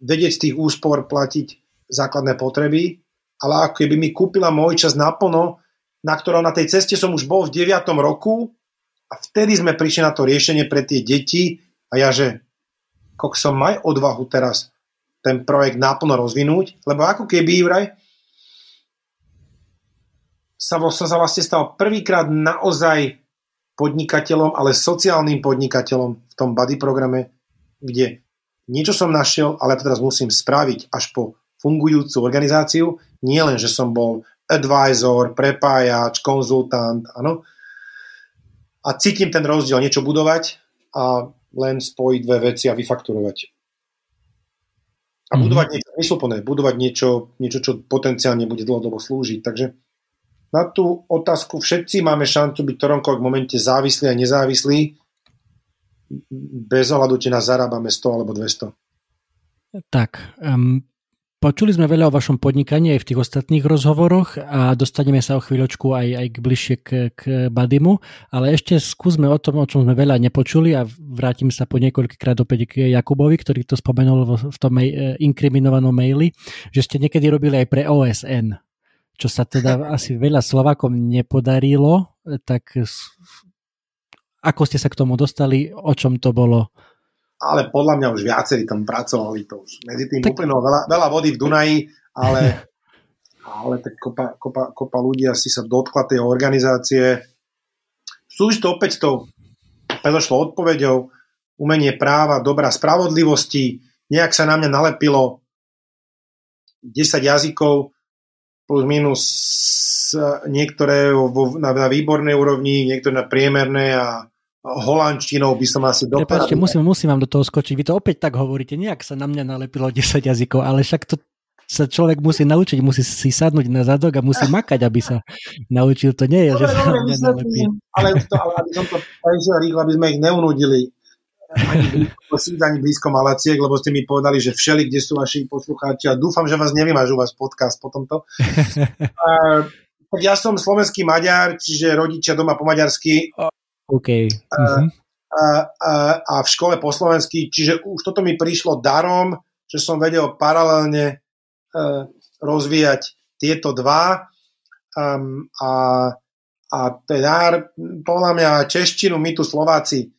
vedieť z tých úspor platiť základné potreby, ale ako keby mi kúpila môj čas naplno, na ktorom na tej ceste som už bol v 9. roku a vtedy sme prišli na to riešenie pre tie deti a ja, že kok som maj odvahu teraz ten projekt náplno rozvinúť, lebo ako keby vraj sa, som sa vlastne stal prvýkrát naozaj podnikateľom, ale sociálnym podnikateľom v tom buddy programe, kde niečo som našiel, ale to teraz musím spraviť až po fungujúcu organizáciu. Nie len, že som bol advisor, prepájač, konzultant, áno. A cítim ten rozdiel, niečo budovať a len spojiť dve veci a vyfakturovať. A mm-hmm. budovať niečo zmysluplné, budovať niečo, niečo, čo potenciálne bude dlhodobo slúžiť. Takže na tú otázku všetci máme šancu byť v ktoromkoľvek momente závislí a nezávislí. Bez ohľadu, či nás zarábame 100 alebo 200. Tak, um, Počuli sme veľa o vašom podnikaní aj v tých ostatných rozhovoroch a dostaneme sa o chvíľočku aj, aj k bližšie k, k Badimu, ale ešte skúsme o tom, o čom sme veľa nepočuli a vrátim sa po niekoľkýkrát opäť k Jakubovi, ktorý to spomenul v, v tom e, inkriminovanom maili, že ste niekedy robili aj pre OSN, čo sa teda asi veľa Slovakom nepodarilo, tak ako ste sa k tomu dostali, o čom to bolo? ale podľa mňa už viacerí tam pracovali, to už medzi tým tak... uplynulo veľa, veľa vody v Dunaji, ale, ale tak kopa, kopa, kopa ľudí asi sa dotkla tej organizácie. Súvisí to opäť s tou predošlou odpoveďou, umenie práva, dobrá spravodlivosti, nejak sa na mňa nalepilo 10 jazykov plus minus niektoré vo, na, na výbornej úrovni, niektoré na priemernej a holandštinou by som asi dopadol. Prepačte, musím, musím vám do toho skočiť. Vy to opäť tak hovoríte, nejak sa na mňa nalepilo 10 jazykov, ale však to sa človek musí naučiť, musí si sadnúť na zadok a musí makať, aby sa naučil. To nie je, že sa mňa nalepí. Ale, to, ale aby som to rýchlo, aby sme ich neunudili ani blízko, ani blízko Malaciek, lebo ste mi povedali, že všeli, kde sú vaši poslucháči a dúfam, že vás nevymažu vás podcast po tomto. uh, ja som slovenský Maďar, čiže rodičia doma po maďarsky. OK. Uh-huh. A, a, a v škole po slovensky, čiže už toto mi prišlo darom, že som vedel paralelne uh, rozvíjať tieto dva um, a, a dar, podľa mňa češtinu my tu Slováci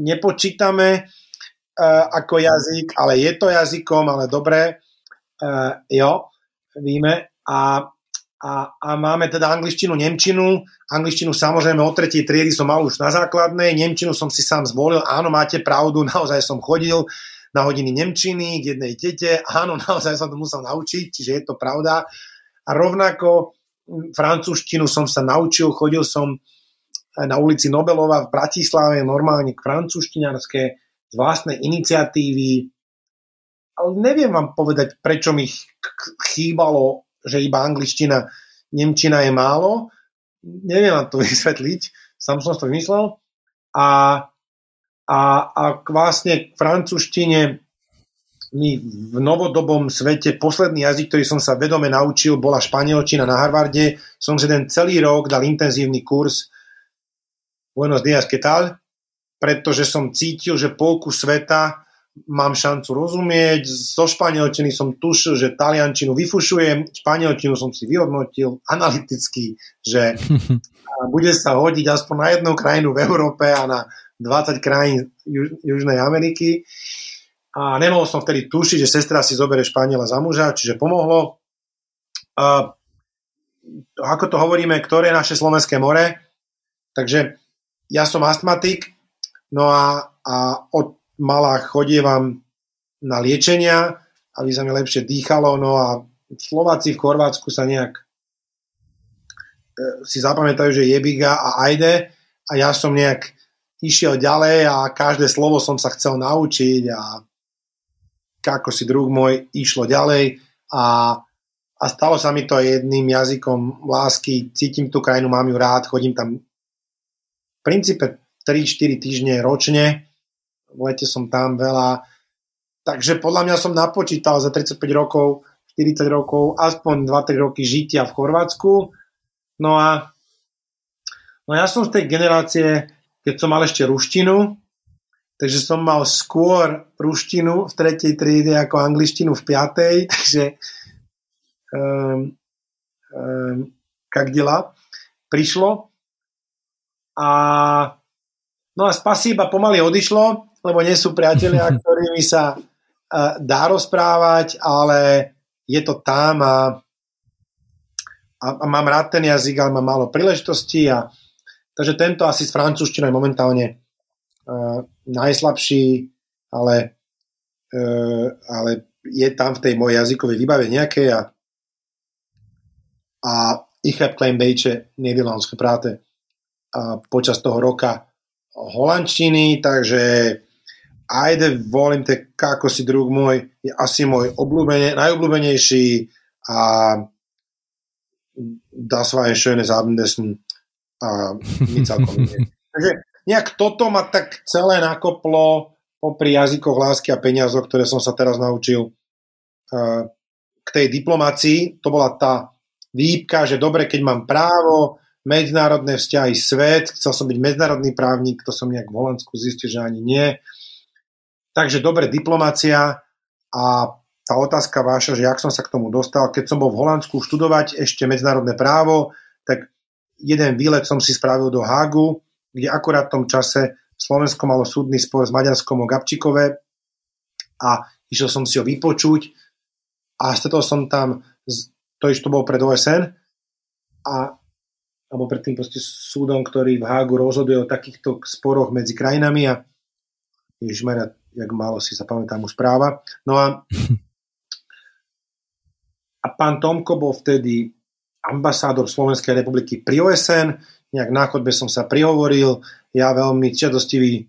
nepočítame uh, ako jazyk, ale je to jazykom, ale dobre, uh, jo, víme a a, a máme teda angličtinu, nemčinu. Angličtinu samozrejme od tretej triedy som mal už na základnej, nemčinu som si sám zvolil. Áno, máte pravdu, naozaj som chodil na hodiny nemčiny k jednej tete. Áno, naozaj som to musel naučiť, čiže je to pravda. A rovnako francúzštinu som sa naučil, chodil som na ulici Nobelova v Bratislave normálne francúzštinárske z vlastnej iniciatívy. Ale neviem vám povedať, prečo mi chýbalo že iba angličtina, nemčina je málo. Neviem vám to vysvetliť, sám som to vymyslel. A, a, a vlastne k francúzštine mi v novodobom svete posledný jazyk, ktorý som sa vedome naučil, bola španielčina na Harvarde. Som si ten celý rok dal intenzívny kurz Buenos días, ¿qué tal? Pretože som cítil, že polku sveta mám šancu rozumieť. Zo španielčiny som tušil, že taliančinu vyfušujem, španielčinu som si vyhodnotil analyticky, že bude sa hodiť aspoň na jednu krajinu v Európe a na 20 krajín Juž, Južnej Ameriky. A nemohol som vtedy tušiť, že sestra si zoberie Španiela za muža, čiže pomohlo. A, ako to hovoríme, ktoré je naše slovenské more. Takže ja som astmatik, no a, a od mala chodievam na liečenia, aby sa mi lepšie dýchalo, no a Slováci v Chorvátsku sa nejak e, si zapamätajú, že jebiga a ajde a ja som nejak išiel ďalej a každé slovo som sa chcel naučiť a ako si druh môj išlo ďalej a, a stalo sa mi to jedným jazykom lásky, cítim tú krajinu, mám ju rád, chodím tam princípe 3-4 týždne ročne v lete som tam veľa. Takže podľa mňa som napočítal za 35 rokov, 40 rokov, aspoň 2-3 roky žitia v Chorvátsku. No a no ja som z tej generácie, keď som mal ešte ruštinu, takže som mal skôr ruštinu v tretej triede ako angličtinu v piatej, takže um, um, kak dela prišlo. A no a spasíba pomaly odišlo, lebo nie sú priatelia, ktorými sa uh, dá rozprávať, ale je to tam a, a, a mám rád ten jazyk, ale mám málo príležitostí a takže tento asi s francúzštinou je momentálne uh, najslabší, ale, uh, ale je tam v tej mojej jazykovej výbave nejaké a, a ich heb klein beetje Nederlands gepraten a počas toho roka holandštiny, takže ajde, volím te kako si drug môj, je asi môj obľúbene, najobľúbenejší a das war ein schönes Abendessen a celkom Takže nejak toto ma tak celé nakoplo popri jazykoch lásky a peniazoch, ktoré som sa teraz naučil k tej diplomácii. To bola tá výpka, že dobre, keď mám právo, medzinárodné vzťahy, svet, chcel som byť medzinárodný právnik, to som nejak v Holandsku zistil, že ani nie. Takže dobre, diplomácia a tá otázka váša, že jak som sa k tomu dostal, keď som bol v Holandsku študovať ešte medzinárodné právo, tak jeden výlet som si spravil do Hágu, kde akurát v tom čase Slovensko malo súdny spor s Maďarskom o Gabčíkové a išiel som si ho vypočuť a stretol som tam, to ešte to bolo pred OSN a alebo pred tým proste súdom, ktorý v Hágu rozhoduje o takýchto sporoch medzi krajinami a ježišmarja, jak málo si sa pamätám už práva. No a, a pán Tomko bol vtedy ambasádor Slovenskej republiky pri OSN, nejak na chodbe som sa prihovoril, ja veľmi čiadostivý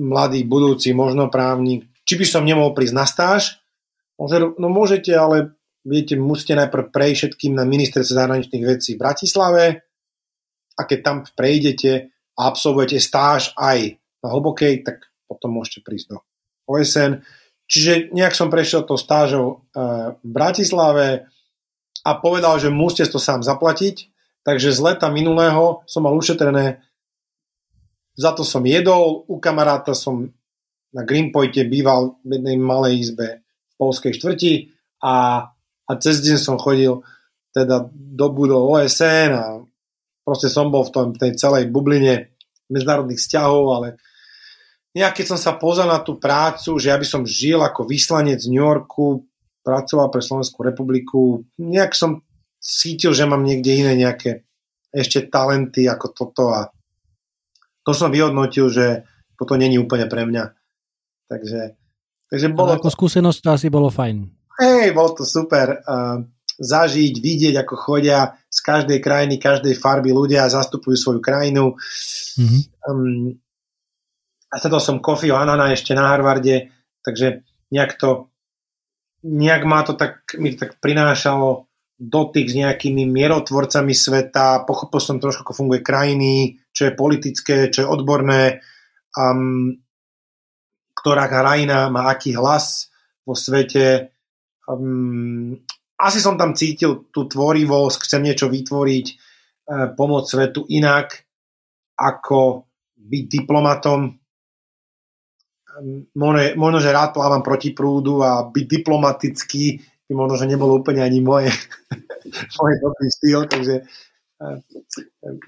mladý budúci možno právnik, či by som nemohol prísť na stáž, no môžete, ale viete, musíte najprv prejsť všetkým na ministerstve zahraničných vecí v Bratislave a keď tam prejdete a absolvujete stáž aj na hlbokej, tak potom môžete prísť do OSN. Čiže nejak som prešiel to stážou eh, v Bratislave a povedal, že musíte to sám zaplatiť, takže z leta minulého som mal ušetrené, za to som jedol, u kamaráta som na Greenpointe býval v jednej malej izbe polskej štvrti a, a cez deň som chodil teda do budov OSN a proste som bol v tom, tej celej bubline medzinárodných vzťahov, ale nejak keď som sa pozal na tú prácu, že ja by som žil ako vyslanec z New Yorku, pracoval pre Slovenskú republiku, nejak som cítil, že mám niekde iné nejaké ešte talenty ako toto a to som vyhodnotil, že toto není úplne pre mňa. Takže Takže bolo Ale ako to... skúsenosť to asi bolo fajn. Hej, bolo to super. Uh, zažiť, vidieť, ako chodia z každej krajiny, každej farby ľudia a zastupujú svoju krajinu. Mm-hmm. Um, a stretol som Kofiho Anana ešte na Harvarde, takže nejak to nejak ma to tak, mi to tak prinášalo dotyk s nejakými mierotvorcami sveta, pochopil som trošku, ako funguje krajiny, čo je politické, čo je odborné. Um, ktorá krajina má aký hlas vo svete. Um, asi som tam cítil tú tvorivosť, chcem niečo vytvoriť, uh, pomôcť svetu inak, ako byť diplomatom. Um, možno, možno, že rád plávam proti prúdu a byť diplomatický by možno, že nebolo úplne ani moje, moje dobrý štýl, takže uh,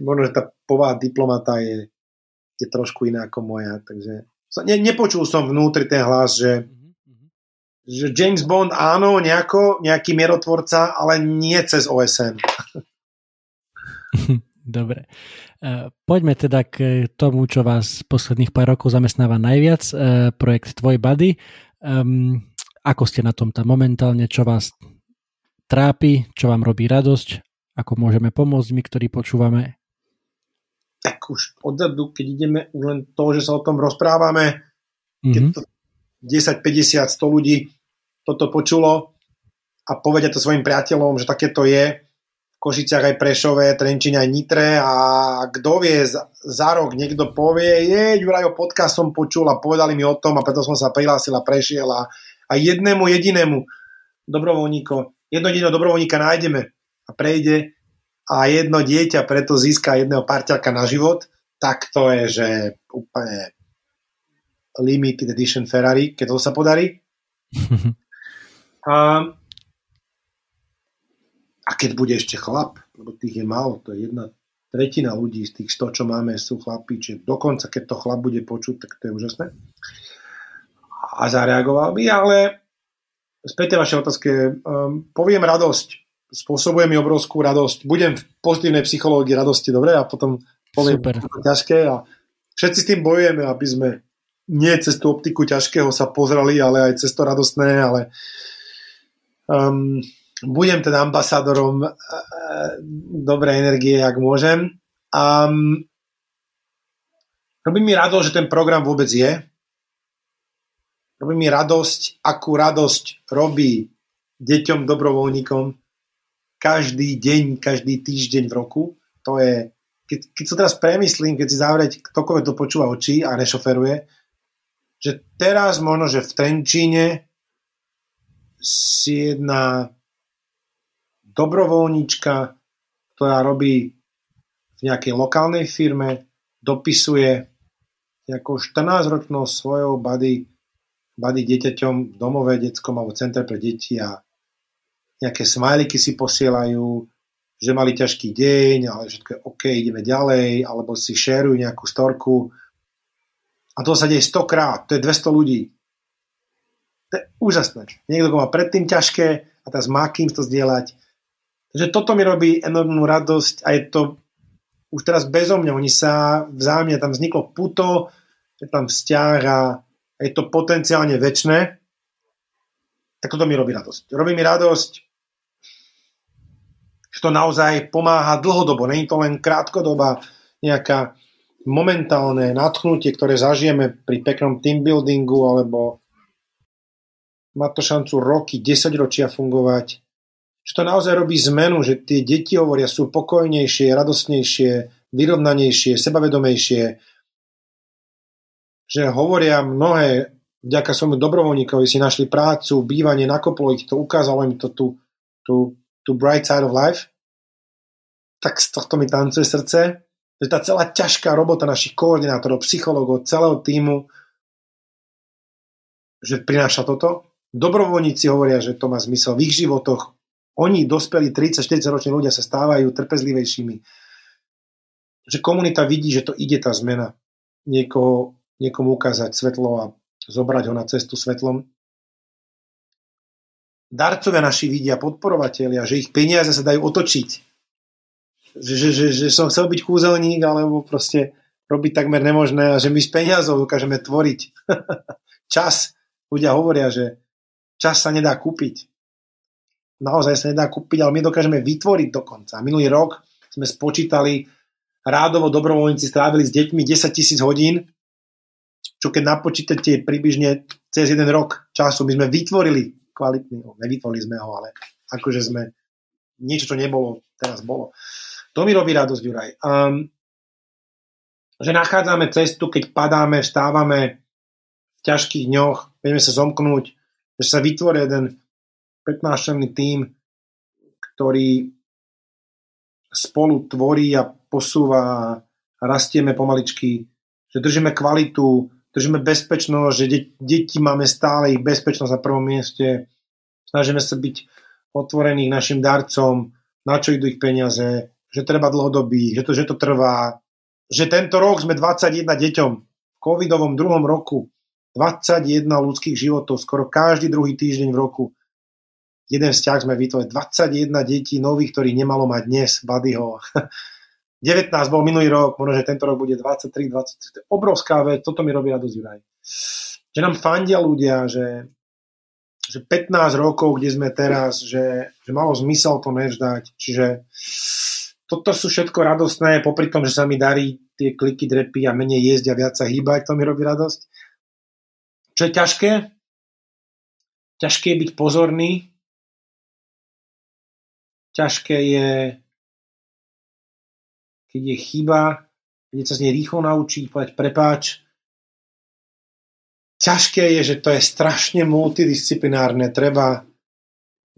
možno, že tá povaha diplomata je, je trošku iná ako moja, takže ne, nepočul som vnútri ten hlas, že. Že James Bond áno, nejako, nejaký mierotvorca, ale nie cez OSN. Dobre. Uh, poďme teda k tomu, čo vás posledných pár rokov zamestnáva najviac, uh, projekt Tvoj Buddy. Ako ste na tom tam momentálne, čo vás trápi, čo vám robí radosť, ako môžeme pomôcť my, ktorí počúvame tak už odzadu, keď ideme už len to, že sa o tom rozprávame, mm-hmm. keď mhm. to 10, 50, 100 ľudí toto počulo a povedia to svojim priateľom, že také to je v Košiciach aj Prešové, Trenčine aj Nitre a kto vie, za rok niekto povie, je, Jurajo podcast som počul a povedali mi o tom a preto som sa prihlásil a prešiel a, a jednému jedinému dobrovoľníko, jedno jediného dobrovoľníka nájdeme a prejde a jedno dieťa preto získa jedného parťaka na život, tak to je, že úplne limited edition Ferrari, keď to sa podarí. a, a keď bude ešte chlap, lebo tých je málo, to je jedna tretina ľudí z tých 100, čo máme, sú chlapí, čiže dokonca, keď to chlap bude počuť, tak to je úžasné. A zareagoval by, ale späť vaše otázke, um, poviem radosť, spôsobuje mi obrovskú radosť, budem v pozitívnej psychológii radosti, dobre, a potom poviem Super. ťažké a všetci s tým bojujeme, aby sme nie cez tú optiku ťažkého sa pozreli, ale aj cez to radostné, ale um, budem teda ambasádorom uh, dobrej energie, ak môžem. A um, robí mi radosť, že ten program vôbec je. Robí mi radosť, akú radosť robí deťom, dobrovoľníkom každý deň, každý týždeň v roku. To je, keď, keď sa teraz premyslím, keď si zavrieť, ktokoľvek to počúva oči a nešoferuje, že teraz možno, že v Trenčíne si jedna dobrovoľníčka, ktorá robí v nejakej lokálnej firme, dopisuje nejakou 14-ročnou svojou bady, bady dieťaťom v domove detskom alebo centre pre deti a nejaké smajliky si posielajú, že mali ťažký deň, ale všetko je OK, ideme ďalej, alebo si šerujú nejakú storku. A to sa deje 100 krát, to je 200 ľudí. To je úžasné. Niekto má predtým ťažké a teraz má kým to zdieľať Takže toto mi robí enormnú radosť a je to už teraz bezo mňa. Oni sa vzájomne, tam vzniklo puto, je tam vzťah a je to potenciálne väčšie. Tak toto mi robí radosť. Robí mi radosť, že to naozaj pomáha dlhodobo. Není to len krátkodoba, nejaká momentálne nadchnutie, ktoré zažijeme pri peknom team buildingu, alebo má to šancu roky, 10 ročia fungovať. Že to naozaj robí zmenu, že tie deti hovoria, sú pokojnejšie, radostnejšie, vyrovnanejšie, sebavedomejšie, že hovoria mnohé vďaka svojmu dobrovoľníkovi si našli prácu, bývanie, nakoplo ich to, ukázalo im to tú, tú, tú bright side of life, tak z tohto mi tancuje srdce, že tá celá ťažká robota našich koordinátorov, psychológov, celého týmu, že prináša toto. Dobrovoľníci hovoria, že to má zmysel v ich životoch, oni, dospelí 30-40 roční ľudia sa stávajú trpezlivejšími. Že komunita vidí, že to ide tá zmena. Niekoho, niekomu ukázať svetlo a zobrať ho na cestu svetlom. Darcovia naši vidia, podporovatelia, že ich peniaze sa dajú otočiť. Že, že, že, že som chcel byť kúzelník, alebo proste robiť takmer nemožné a že my s peniazou dokážeme tvoriť. čas. Ľudia hovoria, že čas sa nedá kúpiť naozaj sa nedá kúpiť, ale my dokážeme vytvoriť dokonca. Minulý rok sme spočítali, rádovo dobrovoľníci strávili s deťmi 10 tisíc hodín, čo keď napočítate približne cez jeden rok času, my sme vytvorili kvalitný, no, nevytvorili sme ho, ale akože sme niečo, čo nebolo, teraz bolo. To mi robí radosť, Juraj. Um, že nachádzame cestu, keď padáme, vstávame v ťažkých dňoch, vieme sa zomknúť, že sa vytvorí jeden 15-členný tím, ktorý spolu tvorí a posúva a rastieme pomaličky, že držíme kvalitu, držíme bezpečnosť, že de- deti máme stále ich bezpečnosť na prvom mieste, snažíme sa byť otvorení k našim darcom, na čo idú ich peniaze, že treba dlhodobých, že to, že to trvá, že tento rok sme 21 deťom v covidovom druhom roku 21 ľudských životov, skoro každý druhý týždeň v roku jeden vzťah sme vytvorili, 21 detí nových, ktorých nemalo mať dnes, Buddyho. 19 bol minulý rok, možno, že tento rok bude 23, 23, to je obrovská vec, toto mi robí radosť Juraj. Že nám fandia ľudia, že, že 15 rokov, kde sme teraz, že, že malo zmysel to nevzdať, čiže toto sú všetko radostné, popri tom, že sa mi darí tie kliky, drepy a menej jesť a viac sa hýbať, to mi robí radosť. Čo je ťažké? Ťažké je byť pozorný, ťažké je, keď je chyba, keď sa z nej rýchlo naučiť, povedať prepáč. Ťažké je, že to je strašne multidisciplinárne. Treba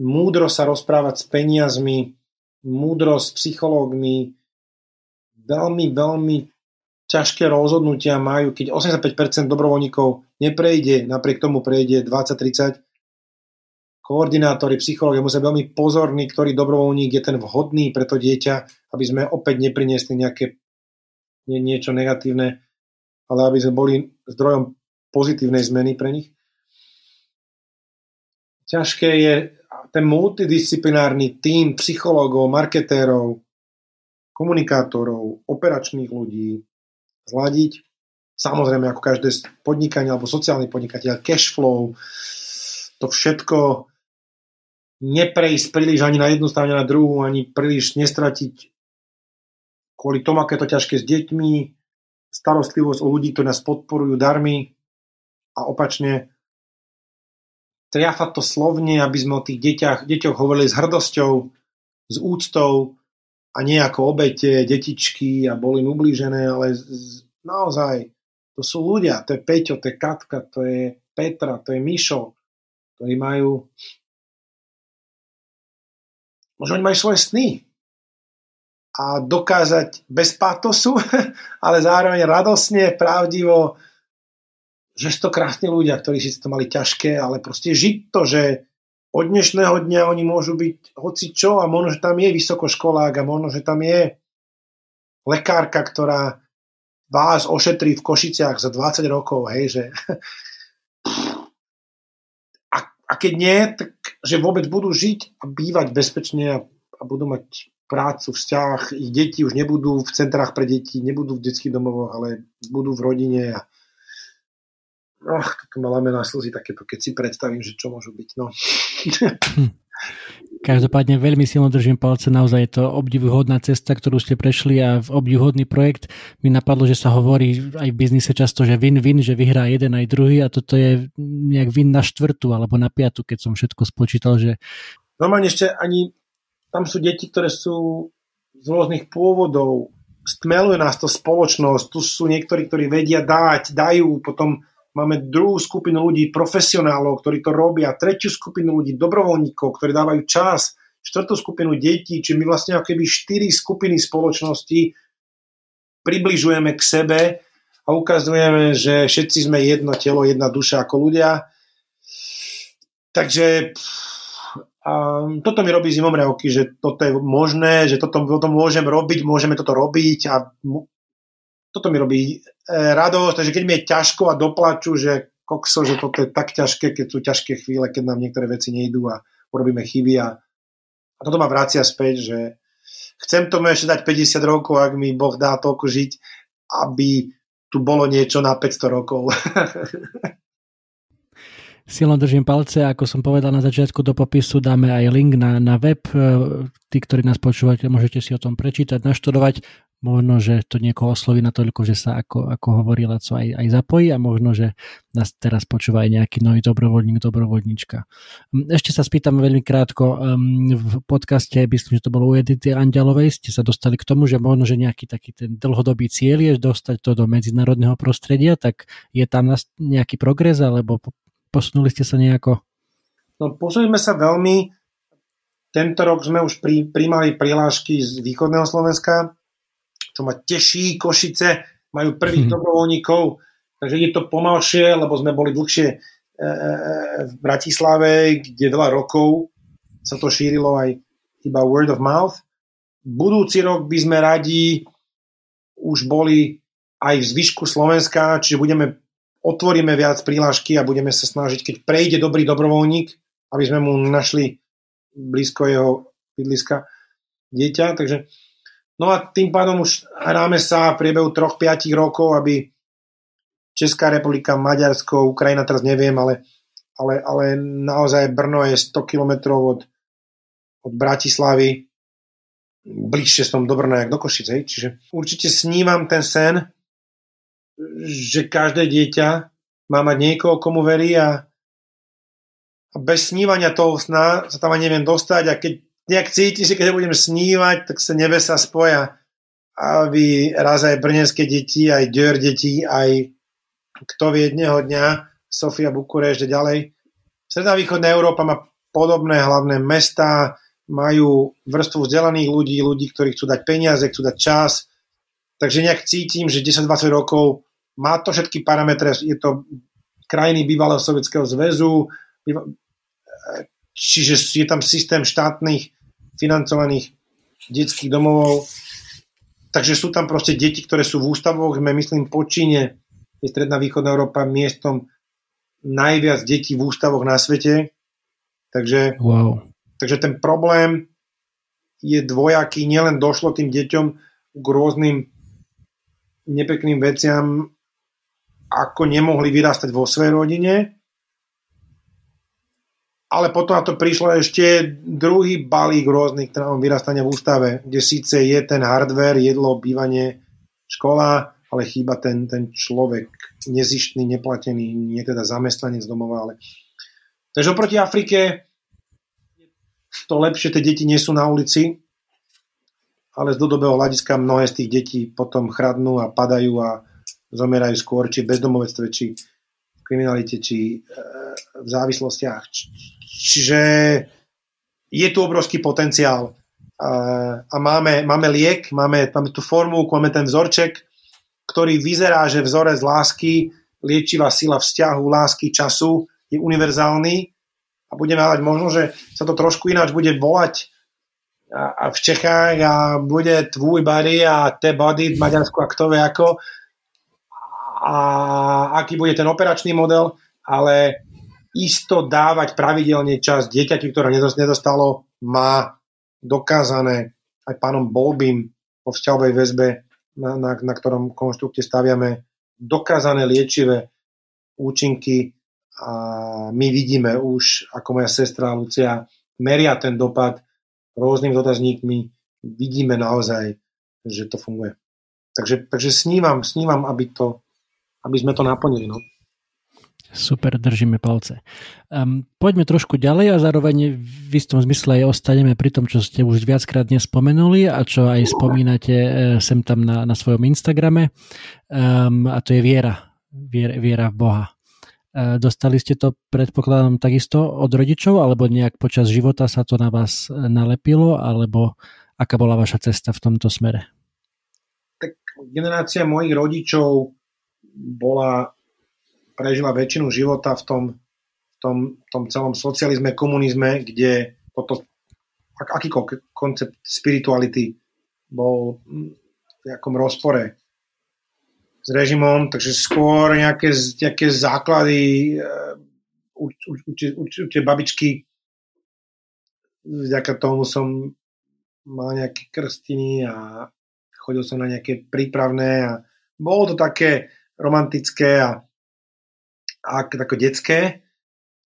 múdro sa rozprávať s peniazmi, múdro s psychológmi. Veľmi, veľmi ťažké rozhodnutia majú, keď 85% dobrovoľníkov neprejde, napriek tomu prejde 20-30, koordinátori, psychológie musia veľmi pozorní, ktorý dobrovoľník je ten vhodný pre to dieťa, aby sme opäť nepriniesli nejaké nie, niečo negatívne, ale aby sme boli zdrojom pozitívnej zmeny pre nich. Ťažké je ten multidisciplinárny tím psychológov, marketérov, komunikátorov, operačných ľudí zladiť. Samozrejme, ako každé podnikanie alebo sociálny podnikateľ, cash flow, to všetko neprejsť príliš ani na jednu stranu, na druhú, ani príliš nestratiť kvôli tomu, aké to ťažké s deťmi, starostlivosť o ľudí, ktorí nás podporujú darmi a opačne triafať to slovne, aby sme o tých deťach, deťoch hovorili s hrdosťou, s úctou a nie ako obete, detičky a boli ublížené, ale z, naozaj to sú ľudia, to je Peťo, to je Katka, to je Petra, to je Mišo, ktorí majú Možno oni majú svoje sny. A dokázať bez patosu, ale zároveň radosne, pravdivo, že sú to krásni ľudia, ktorí si to mali ťažké, ale proste žiť to, že od dnešného dňa oni môžu byť hoci čo a možno, že tam je vysokoškolák a možno, že tam je lekárka, ktorá vás ošetrí v Košiciach za 20 rokov, hej, že a, a keď nie, tak že vôbec budú žiť a bývať bezpečne a, a budú mať prácu, vzťah, ich deti už nebudú v centrách pre deti, nebudú v detských domovoch, ale budú v rodine a Ach, toto ma na slzy takéto, keď si predstavím, že čo môžu byť. No. Každopádne veľmi silno držím palce, naozaj je to obdivuhodná cesta, ktorú ste prešli a obdivuhodný projekt. Mi napadlo, že sa hovorí aj v biznise často, že win-win, že vyhrá jeden aj druhý a toto je nejak win na štvrtú alebo na piatu, keď som všetko spočítal, že... Normálne ešte ani tam sú deti, ktoré sú z rôznych pôvodov, stmeluje nás to spoločnosť, tu sú niektorí, ktorí vedia dať, dajú, potom Máme druhú skupinu ľudí, profesionálov, ktorí to robia, tretiu skupinu ľudí, dobrovoľníkov, ktorí dávajú čas, štvrtú skupinu detí, či my vlastne ako keby štyri skupiny spoločnosti približujeme k sebe a ukazujeme, že všetci sme jedno telo, jedna duša ako ľudia. Takže a toto mi robí zimomriavky, že toto je možné, že toto, toto môžem robiť, môžeme toto robiť a toto mi robí e, radosť, takže keď mi je ťažko a doplaču, že kokso, že toto je tak ťažké, keď sú ťažké chvíle, keď nám niektoré veci nejdú a urobíme chyby a, a toto ma vracia späť, že chcem tomu ešte dať 50 rokov, ak mi Boh dá toľko žiť, aby tu bolo niečo na 500 rokov. Silno držím palce, ako som povedal na začiatku do popisu, dáme aj link na, na web. E, tí, ktorí nás počúvate, môžete si o tom prečítať, naštudovať možno, že to niekoho osloví natoľko, že sa ako, ako hovorí Laco aj, aj zapojí a možno, že nás teraz počúva aj nejaký nový dobrovoľník, dobrovoľníčka. Hm, ešte sa spýtam veľmi krátko, hm, v podcaste, myslím, že to bolo u Edity Andialovej, ste sa dostali k tomu, že možno, že nejaký taký ten dlhodobý cieľ je dostať to do medzinárodného prostredia, tak je tam nejaký progres, alebo posunuli ste sa nejako? No, posunuli sa veľmi. Tento rok sme už pri, primali prihlášky z východného Slovenska, čo ma teší. Košice majú prvých hmm. dobrovoľníkov, takže je to pomalšie, lebo sme boli dlhšie e, e, v Bratislave, kde veľa rokov sa to šírilo aj iba word of mouth. Budúci rok by sme radi už boli aj v zvyšku Slovenska, čiže budeme, otvoríme viac prílážky a budeme sa snažiť, keď prejde dobrý dobrovoľník, aby sme mu našli blízko jeho bydliska dieťa, takže No a tým pádom už hráme sa v priebehu 3-5 rokov, aby Česká republika, Maďarsko, Ukrajina, teraz neviem, ale, ale, ale naozaj Brno je 100 km od, od Bratislavy, bližšie som do Brna, jak do Košic, hej. Čiže určite snívam ten sen, že každé dieťa má mať niekoho, komu verí a, a bez snívania toho sna sa tam ani neviem dostať a keď nejak cíti, že keď budem snívať, tak sa nebesa spoja, aby raz aj brnenské deti, aj Dior deti, aj kto vie jedného dňa, Sofia Bukurešť a ďalej. Sredná východná Európa má podobné hlavné mesta, majú vrstvu vzdelaných ľudí, ľudí, ktorí chcú dať peniaze, chcú dať čas. Takže nejak cítim, že 10-20 rokov má to všetky parametre, je to krajiny bývalého Sovietskeho zväzu, čiže je tam systém štátnych financovaných detských domov, takže sú tam proste deti, ktoré sú v ústavoch, sme myslím po Číne, je Stredná východná Európa miestom najviac detí v ústavoch na svete, takže, wow. takže ten problém je dvojaký, nielen došlo tým deťom k rôznym nepekným veciam, ako nemohli vyrastať vo svojej rodine, ale potom na to prišlo ešte druhý balík rôznych traum vyrastania v ústave, kde síce je ten hardware, jedlo, bývanie, škola, ale chýba ten, ten človek nezištný, neplatený, nie teda zamestnanec domova, ale... Takže oproti Afrike to lepšie, tie deti nie sú na ulici, ale z dlhodobého hľadiska mnohé z tých detí potom chradnú a padajú a zomerajú skôr, či v bezdomovectve, či kriminalite, či e, v závislostiach. Čiže je tu obrovský potenciál a máme, máme liek, máme, máme tú formu, máme ten vzorček, ktorý vyzerá, že vzorec lásky, liečivá sila vzťahu, lásky, času je univerzálny a budeme mať možno, že sa to trošku ináč bude volať a, v Čechách a bude tvůj body a te body v Maďarsku a kto vie ako a aký bude ten operačný model, ale isto dávať pravidelne čas dieťaťu, ktoré nedostalo, má dokázané aj pánom Bolbím po vzťahovej väzbe, na, na, na ktorom konštrukte staviame, dokázané liečivé účinky a my vidíme už, ako moja sestra Lucia meria ten dopad rôznymi dotazníkmi, vidíme naozaj, že to funguje. Takže, takže snívam, snívam, aby, to, aby sme to naplnili. No. Super, držíme palce. Um, poďme trošku ďalej a zároveň v istom zmysle aj ostaneme pri tom, čo ste už viackrát dnes spomenuli a čo aj spomínate uh, sem tam na, na svojom Instagrame um, a to je viera. Viera, viera v Boha. Uh, dostali ste to predpokladom takisto od rodičov alebo nejak počas života sa to na vás nalepilo alebo aká bola vaša cesta v tomto smere? Tak generácia mojich rodičov bola prežila väčšinu života v tom, v tom, tom celom socializme, komunizme, kde toto, akýkoľvek koncept spirituality bol v nejakom rozpore s režimom, takže skôr nejaké, nejaké základy určite babičky vďaka tomu som mal nejaké krstiny a chodil som na nejaké prípravné a bolo to také romantické a ak, ako detské.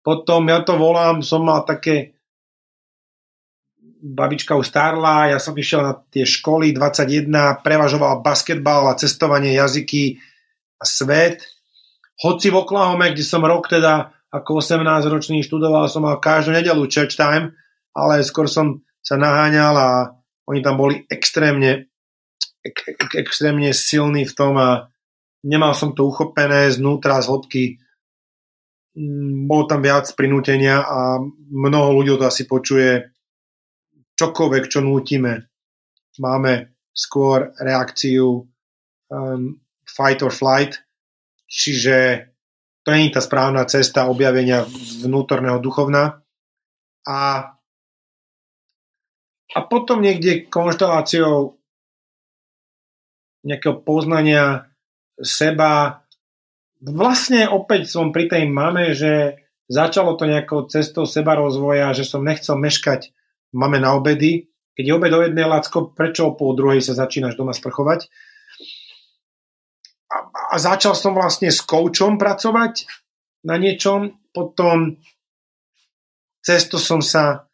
Potom ja to volám, som mal také babička už starla, ja som išiel na tie školy 21, prevažoval basketbal a cestovanie, jazyky a svet. Hoci v Oklahome, kde som rok teda ako 18-ročný študoval, som mal každú nedelu church time, ale skôr som sa naháňal a oni tam boli extrémne ek, ek, extrémne silní v tom a nemal som to uchopené znútra, z hĺbky bolo tam viac prinútenia a mnoho ľudí to asi počuje čokoľvek, čo nútime. Máme skôr reakciu um, fight or flight, čiže to nie je tá správna cesta objavenia vnútorného duchovna. A, a potom niekde konšteláciou nejakého poznania seba, vlastne opäť som pri tej mame, že začalo to nejakou cestou seba rozvoja, že som nechcel meškať mame na obedy. Keď je obed o jednej lacko, prečo o pol druhej sa začínaš doma sprchovať? A, a začal som vlastne s koučom pracovať na niečom, potom cesto som sa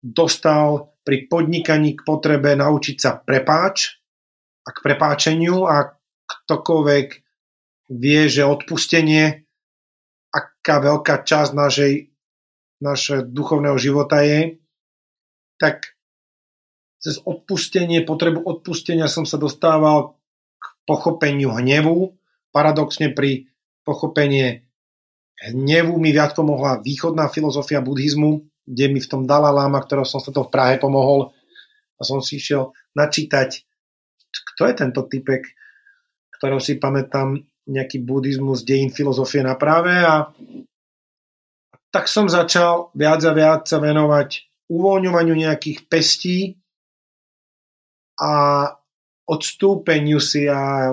dostal pri podnikaní k potrebe naučiť sa prepáč a k prepáčeniu a ktokoľvek vie, že odpustenie, aká veľká časť našej, našeho duchovného života je, tak cez odpustenie, potrebu odpustenia som sa dostával k pochopeniu hnevu. Paradoxne pri pochopenie hnevu mi viac pomohla východná filozofia buddhizmu, kde mi v tom Dalai Lama, ktorého som sa to v Prahe pomohol a som si išiel načítať, kto je tento typek, ktorého si pamätám, nejaký buddhizmus, dejin filozofie na práve a tak som začal viac a viac sa venovať uvoľňovaniu nejakých pestí a odstúpeniu si a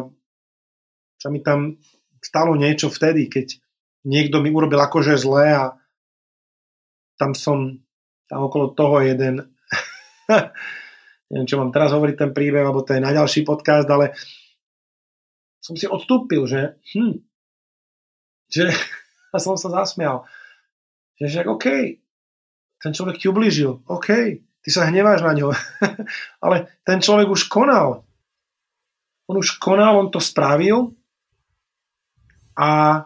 sa mi tam stalo niečo vtedy, keď niekto mi urobil akože zle a tam som tam okolo toho jeden neviem, čo mám teraz hovoriť ten príbeh, alebo to je na ďalší podcast, ale som si odstúpil, že hm, že a som sa zasmial. Že však OK, ten človek ti ublížil, OK, ty sa hneváš na ňo, ale ten človek už konal. On už konal, on to spravil a,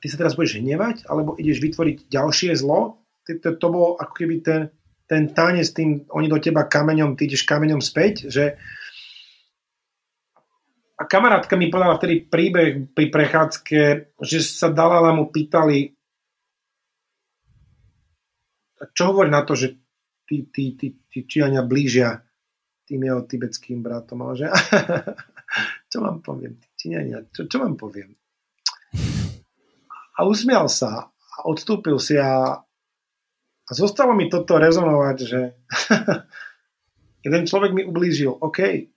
ty sa teraz budeš hnevať, alebo ideš vytvoriť ďalšie zlo. To, to, to bolo ako keby ten, ten tanec tým, oni do teba kameňom, ty ideš kameňom späť, že kamarátka mi povedala vtedy príbeh pri prechádzke, že sa Dalala mu pýtali, čo hovorí na to, že tí, tí, tí, tí Čiania blížia tým jeho tibetským bratom. Ale že, čo vám poviem, Číňania, čo, čo vám poviem? A usmial sa a odstúpil si a, a zostalo mi toto rezonovať, že jeden človek mi ublížil, OK,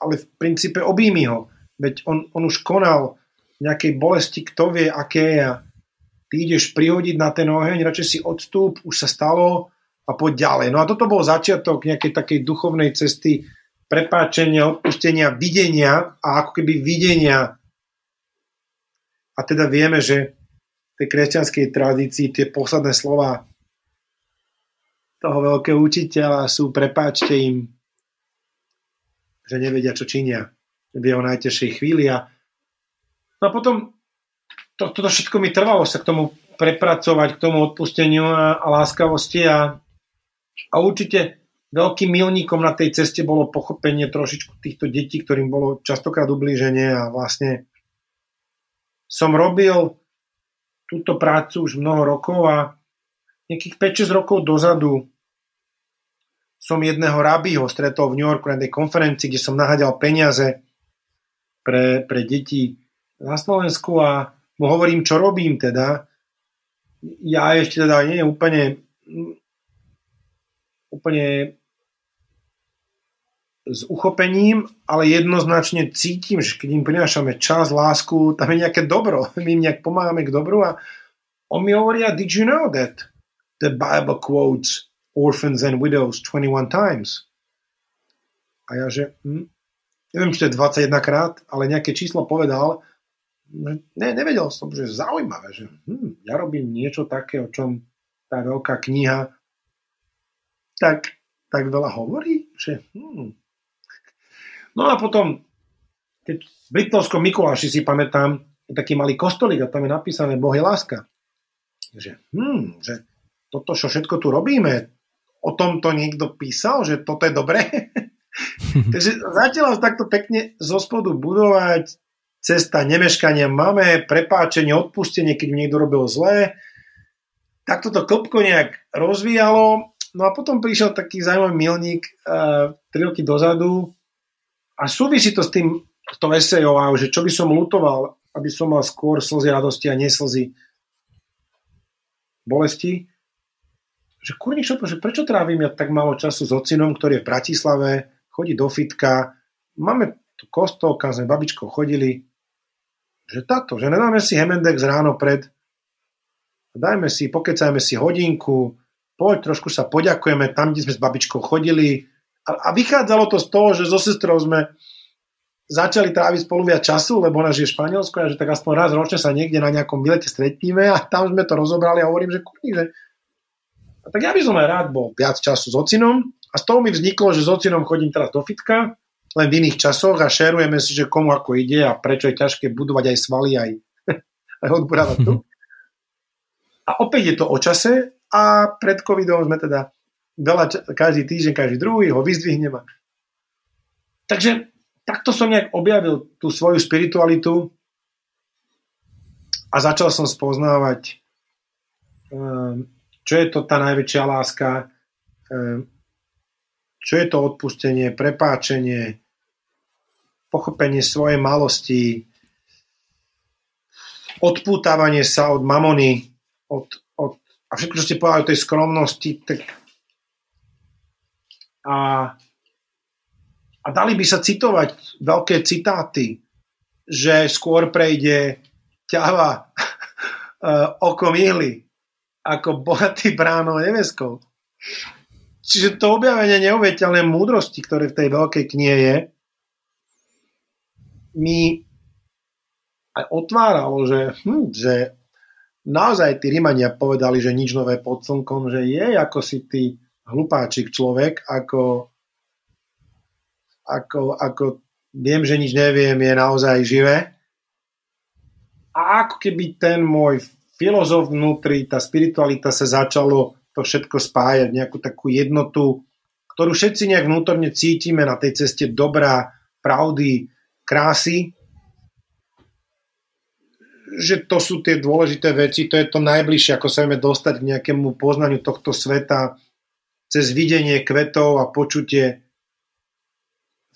ale v princípe objími ho. Veď on, on už konal nejakej bolesti, kto vie, aké a ty ideš prihodiť na ten oheň, radšej si odstúp, už sa stalo a poď ďalej. No a toto bol začiatok nejakej takej duchovnej cesty prepáčenia, odpustenia, videnia a ako keby videnia. A teda vieme, že v tej kresťanskej tradícii tie posledné slova toho veľkého učiteľa sú prepáčte im, že nevedia, čo činia v jeho najtežšej chvíli. A, no a potom to, toto všetko mi trvalo sa k tomu prepracovať, k tomu odpusteniu a, a láskavosti a, a určite veľkým milníkom na tej ceste bolo pochopenie trošičku týchto detí, ktorým bolo častokrát ublíženie a vlastne som robil túto prácu už mnoho rokov a nejakých 5-6 rokov dozadu som jedného rabího stretol v New Yorku na tej konferencii, kde som naháďal peniaze pre, pre deti na Slovensku a mu hovorím, čo robím teda. Ja ešte teda nie úplne úplne s uchopením, ale jednoznačne cítim, že keď im prinášame čas, lásku, tam je nejaké dobro. My im nejak pomáhame k dobru a on mi hovoria, did you know that the Bible quotes orphans and widows 21 times. A ja, že hm, neviem, či to je 21 krát, ale nejaké číslo povedal, ne, nevedel som, že zaujímavé, že hm, ja robím niečo také, o čom tá veľká kniha tak, tak veľa hovorí, že hm. No a potom, keď v Britlovskom Mikuláši si pamätám, je taký malý kostolík a tam je napísané Boh je láska. Že, hm, že toto, čo všetko tu robíme, o tomto niekto písal, že toto je dobré. Takže zatiaľ takto pekne zo spodu budovať cesta nemeškania máme, prepáčenie, odpustenie, keď mi niekto robil zlé. Tak toto klopko nejak rozvíjalo. No a potom prišiel taký zaujímavý milník uh, tri roky dozadu a súvisí to s tým, s tou esejou, že čo by som lutoval, aby som mal skôr slzy radosti a neslzy bolesti že kurník šopo, že prečo trávim ja tak málo času s ocinom, ktorý je v Bratislave, chodí do fitka, máme tu kostol, kam sme babičkou chodili, že táto, že nedáme si Hemendex ráno pred, dajme si, pokecajme si hodinku, poď, trošku sa poďakujeme tam, kde sme s babičkou chodili. A, a vychádzalo to z toho, že so sestrou sme začali tráviť spolu viac času, lebo ona žije v Španielsku a že tak aspoň raz ročne sa niekde na nejakom vylete stretníme a tam sme to rozobrali a hovorím, že kurník, že a tak ja by som aj rád bol viac času s ocinom a z toho mi vzniklo, že s ocinom chodím teraz do fitka, len v iných časoch a šerujeme si, že komu ako ide a prečo je ťažké budovať aj svaly, aj, aj odburávať tu. A opäť je to o čase a pred covidom sme teda veľa, každý týždeň, každý druhý ho vyzdvihnem. Takže takto som nejak objavil tú svoju spiritualitu a začal som spoznávať um, čo je to tá najväčšia láska, ehm, čo je to odpustenie, prepáčenie, pochopenie svojej malosti, odpútavanie sa od mamony, od, od, a všetko, čo ste povedali o tej skromnosti, tak a, a dali by sa citovať veľké citáty, že skôr prejde ťava uh, okom ihly ako bohatý bráno neveskou. Čiže to objavenie neuveteľnej múdrosti, ktoré v tej veľkej knihe je, mi aj otváralo, že, hm, že naozaj tí Rímania povedali, že nič nové pod slnkom, že je ako si ty hlupáčik človek, ako, ako, ako viem, že nič neviem, je naozaj živé. A ako keby ten môj filozof vnútri, tá spiritualita sa začalo to všetko spájať, nejakú takú jednotu, ktorú všetci nejak vnútorne cítime na tej ceste dobrá, pravdy, krásy, že to sú tie dôležité veci, to je to najbližšie, ako sa vieme dostať k nejakému poznaniu tohto sveta cez videnie kvetov a počutie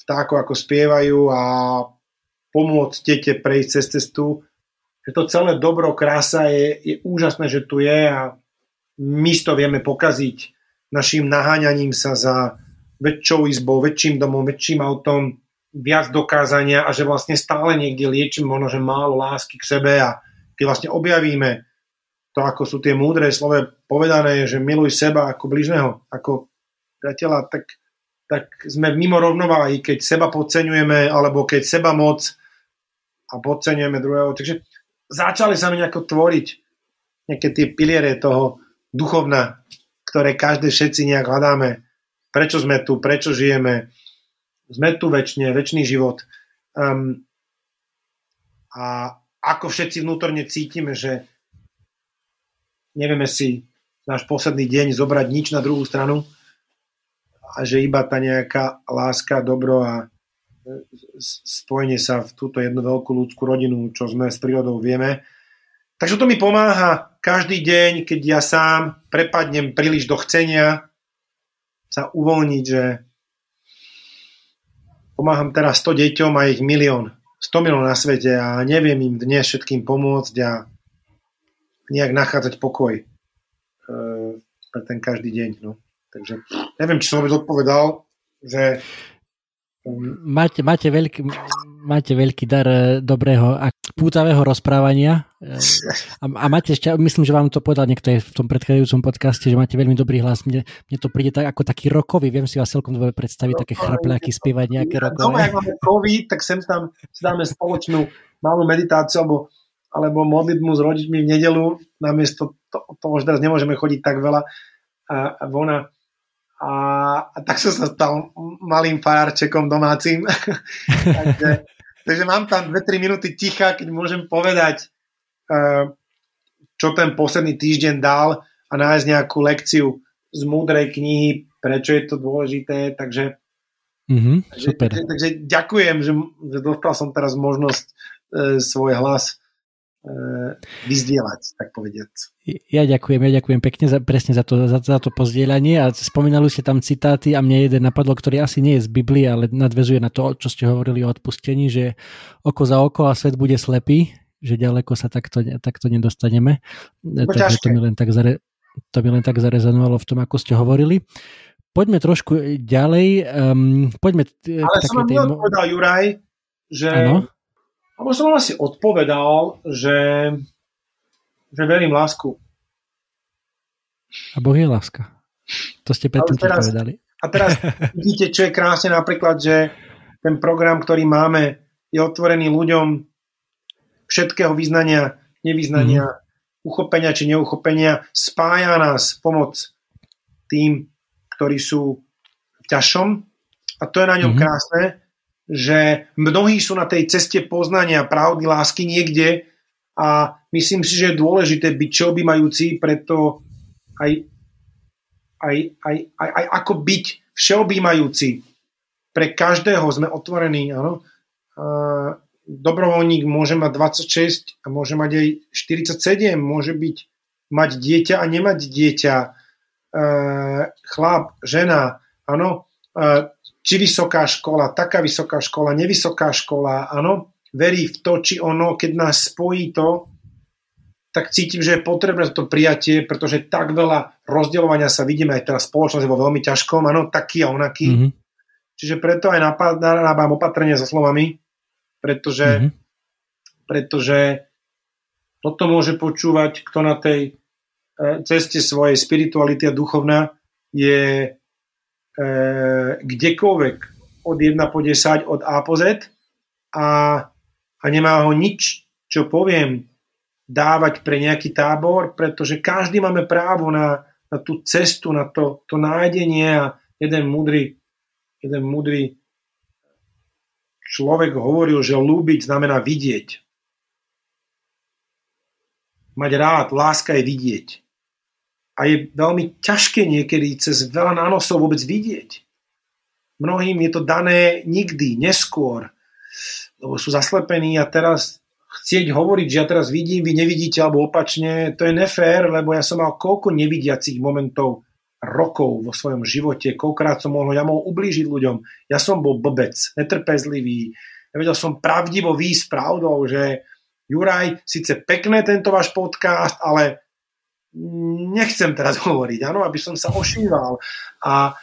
vtákov, ako spievajú a pomôcť tete prejsť cez cestu že to celé dobro, krása je, je úžasné, že tu je a my to vieme pokaziť našim naháňaním sa za väčšou izbou, väčším domom, väčším autom, viac dokázania a že vlastne stále niekde liečím možno, že málo lásky k sebe a keď vlastne objavíme to, ako sú tie múdre slove povedané, že miluj seba ako bližného, ako priateľa, tak, tak sme mimo rovnováhy, keď seba podceňujeme, alebo keď seba moc a podceňujeme druhého. Takže začali sa mi nejako tvoriť nejaké tie piliere toho duchovna, ktoré každé všetci nejak hľadáme. Prečo sme tu, prečo žijeme, sme tu väčšine, väčší život. Um, a ako všetci vnútorne cítime, že nevieme si náš posledný deň zobrať nič na druhú stranu a že iba tá nejaká láska, dobro a spojenie sa v túto jednu veľkú ľudskú rodinu, čo sme s prírodou vieme. Takže to mi pomáha každý deň, keď ja sám prepadnem príliš do chcenia sa uvoľniť, že pomáham teraz 100 deťom a ich milión, 100 milión na svete a neviem im dnes všetkým pomôcť a nejak nachádzať pokoj e, pre ten každý deň. No. Takže neviem, či som vôbec odpovedal, že Máte, máte, veľký, máte veľký dar eh, dobrého a pútavého rozprávania a, a máte ešte, myslím, že vám to povedal niekto v tom predchádzajúcom podcaste, že máte veľmi dobrý hlas. Mne, mne to príde tak ako taký rokový, viem si vás celkom dobre predstaviť, také chrapľaky, spievať nejaké rokové. Doma, ak máme COVID, tak sem tam si dáme spoločnú malú meditáciu alebo, alebo modlitmu s rodičmi v nedelu, namiesto to, toho, že teraz nemôžeme chodiť tak veľa a, a vona a, a tak som sa stal malým farárčekom domácim. takže, takže mám tam 2-3 minúty ticha, keď môžem povedať, uh, čo ten posledný týždeň dal a nájsť nejakú lekciu z múdrej knihy, prečo je to dôležité, takže, mm-hmm, super. takže, takže ďakujem, že, že dostal som teraz možnosť uh, svoj hlas E, vyzdieľať, tak povediať. Ja ďakujem, ja ďakujem pekne za, presne za to, za, za to pozdieľanie a spomínali ste tam citáty a mne jeden napadlo, ktorý asi nie je z Biblie, ale nadvezuje na to, čo ste hovorili o odpustení, že oko za oko a svet bude slepý, že ďaleko sa takto, takto nedostaneme. To, Takže to mi, len tak zare, to mi len tak zarezonovalo v tom, ako ste hovorili. Poďme trošku ďalej. Um, poďme ale som vám neodpovedal, Juraj, že ano? Alebo som asi odpovedal, že, že verím lásku. A Boh je láska. To ste teraz, povedali. A teraz vidíte, čo je krásne napríklad, že ten program, ktorý máme, je otvorený ľuďom všetkého vyznania, nevyznania, mm-hmm. uchopenia či neuchopenia, spája nás pomoc tým, ktorí sú v ťažšom. A to je na ňom mm-hmm. krásne, že mnohí sú na tej ceste poznania pravdy, lásky niekde a myslím si, že je dôležité byť všeobjímajúci, preto aj, aj, aj, aj, aj ako byť všeobjímajúci. Pre každého sme otvorení, áno. Dobrovoľník môže mať 26 a môže mať aj 47, môže byť mať dieťa a nemať dieťa, e, chlap, žena, áno, e, či vysoká škola, taká vysoká škola, nevysoká škola, áno, verí v to, či ono, keď nás spojí to, tak cítim, že je potrebné to prijatie, pretože tak veľa rozdeľovania sa vidíme aj teraz spoločnosť vo veľmi ťažkom, áno, taký a onaký. Mm-hmm. Čiže preto aj narábam opatrenie so slovami, pretože, mm-hmm. pretože toto môže počúvať, kto na tej e, ceste svojej spirituality a duchovná je kdekoľvek od 1 po 10, od A po Z a, a nemá ho nič, čo poviem, dávať pre nejaký tábor, pretože každý máme právo na, na tú cestu, na to, to nájdenie a jeden múdry, jeden múdry človek hovoril, že lúbiť znamená vidieť. Mať rád, láska je vidieť. A je veľmi ťažké niekedy cez veľa nánosov vôbec vidieť. Mnohým je to dané nikdy, neskôr, lebo sú zaslepení a teraz chcieť hovoriť, že ja teraz vidím, vy nevidíte, alebo opačne, to je nefér, lebo ja som mal koľko nevidiacich momentov rokov vo svojom živote, koľkrát som mohol, ja mohol ublížiť ľuďom. Ja som bol blbec, netrpezlivý, ja vedel som pravdivo výjsť pravdou, že Juraj, síce pekné tento váš podcast, ale nechcem teraz hovoriť, áno, aby som sa ošíval. A,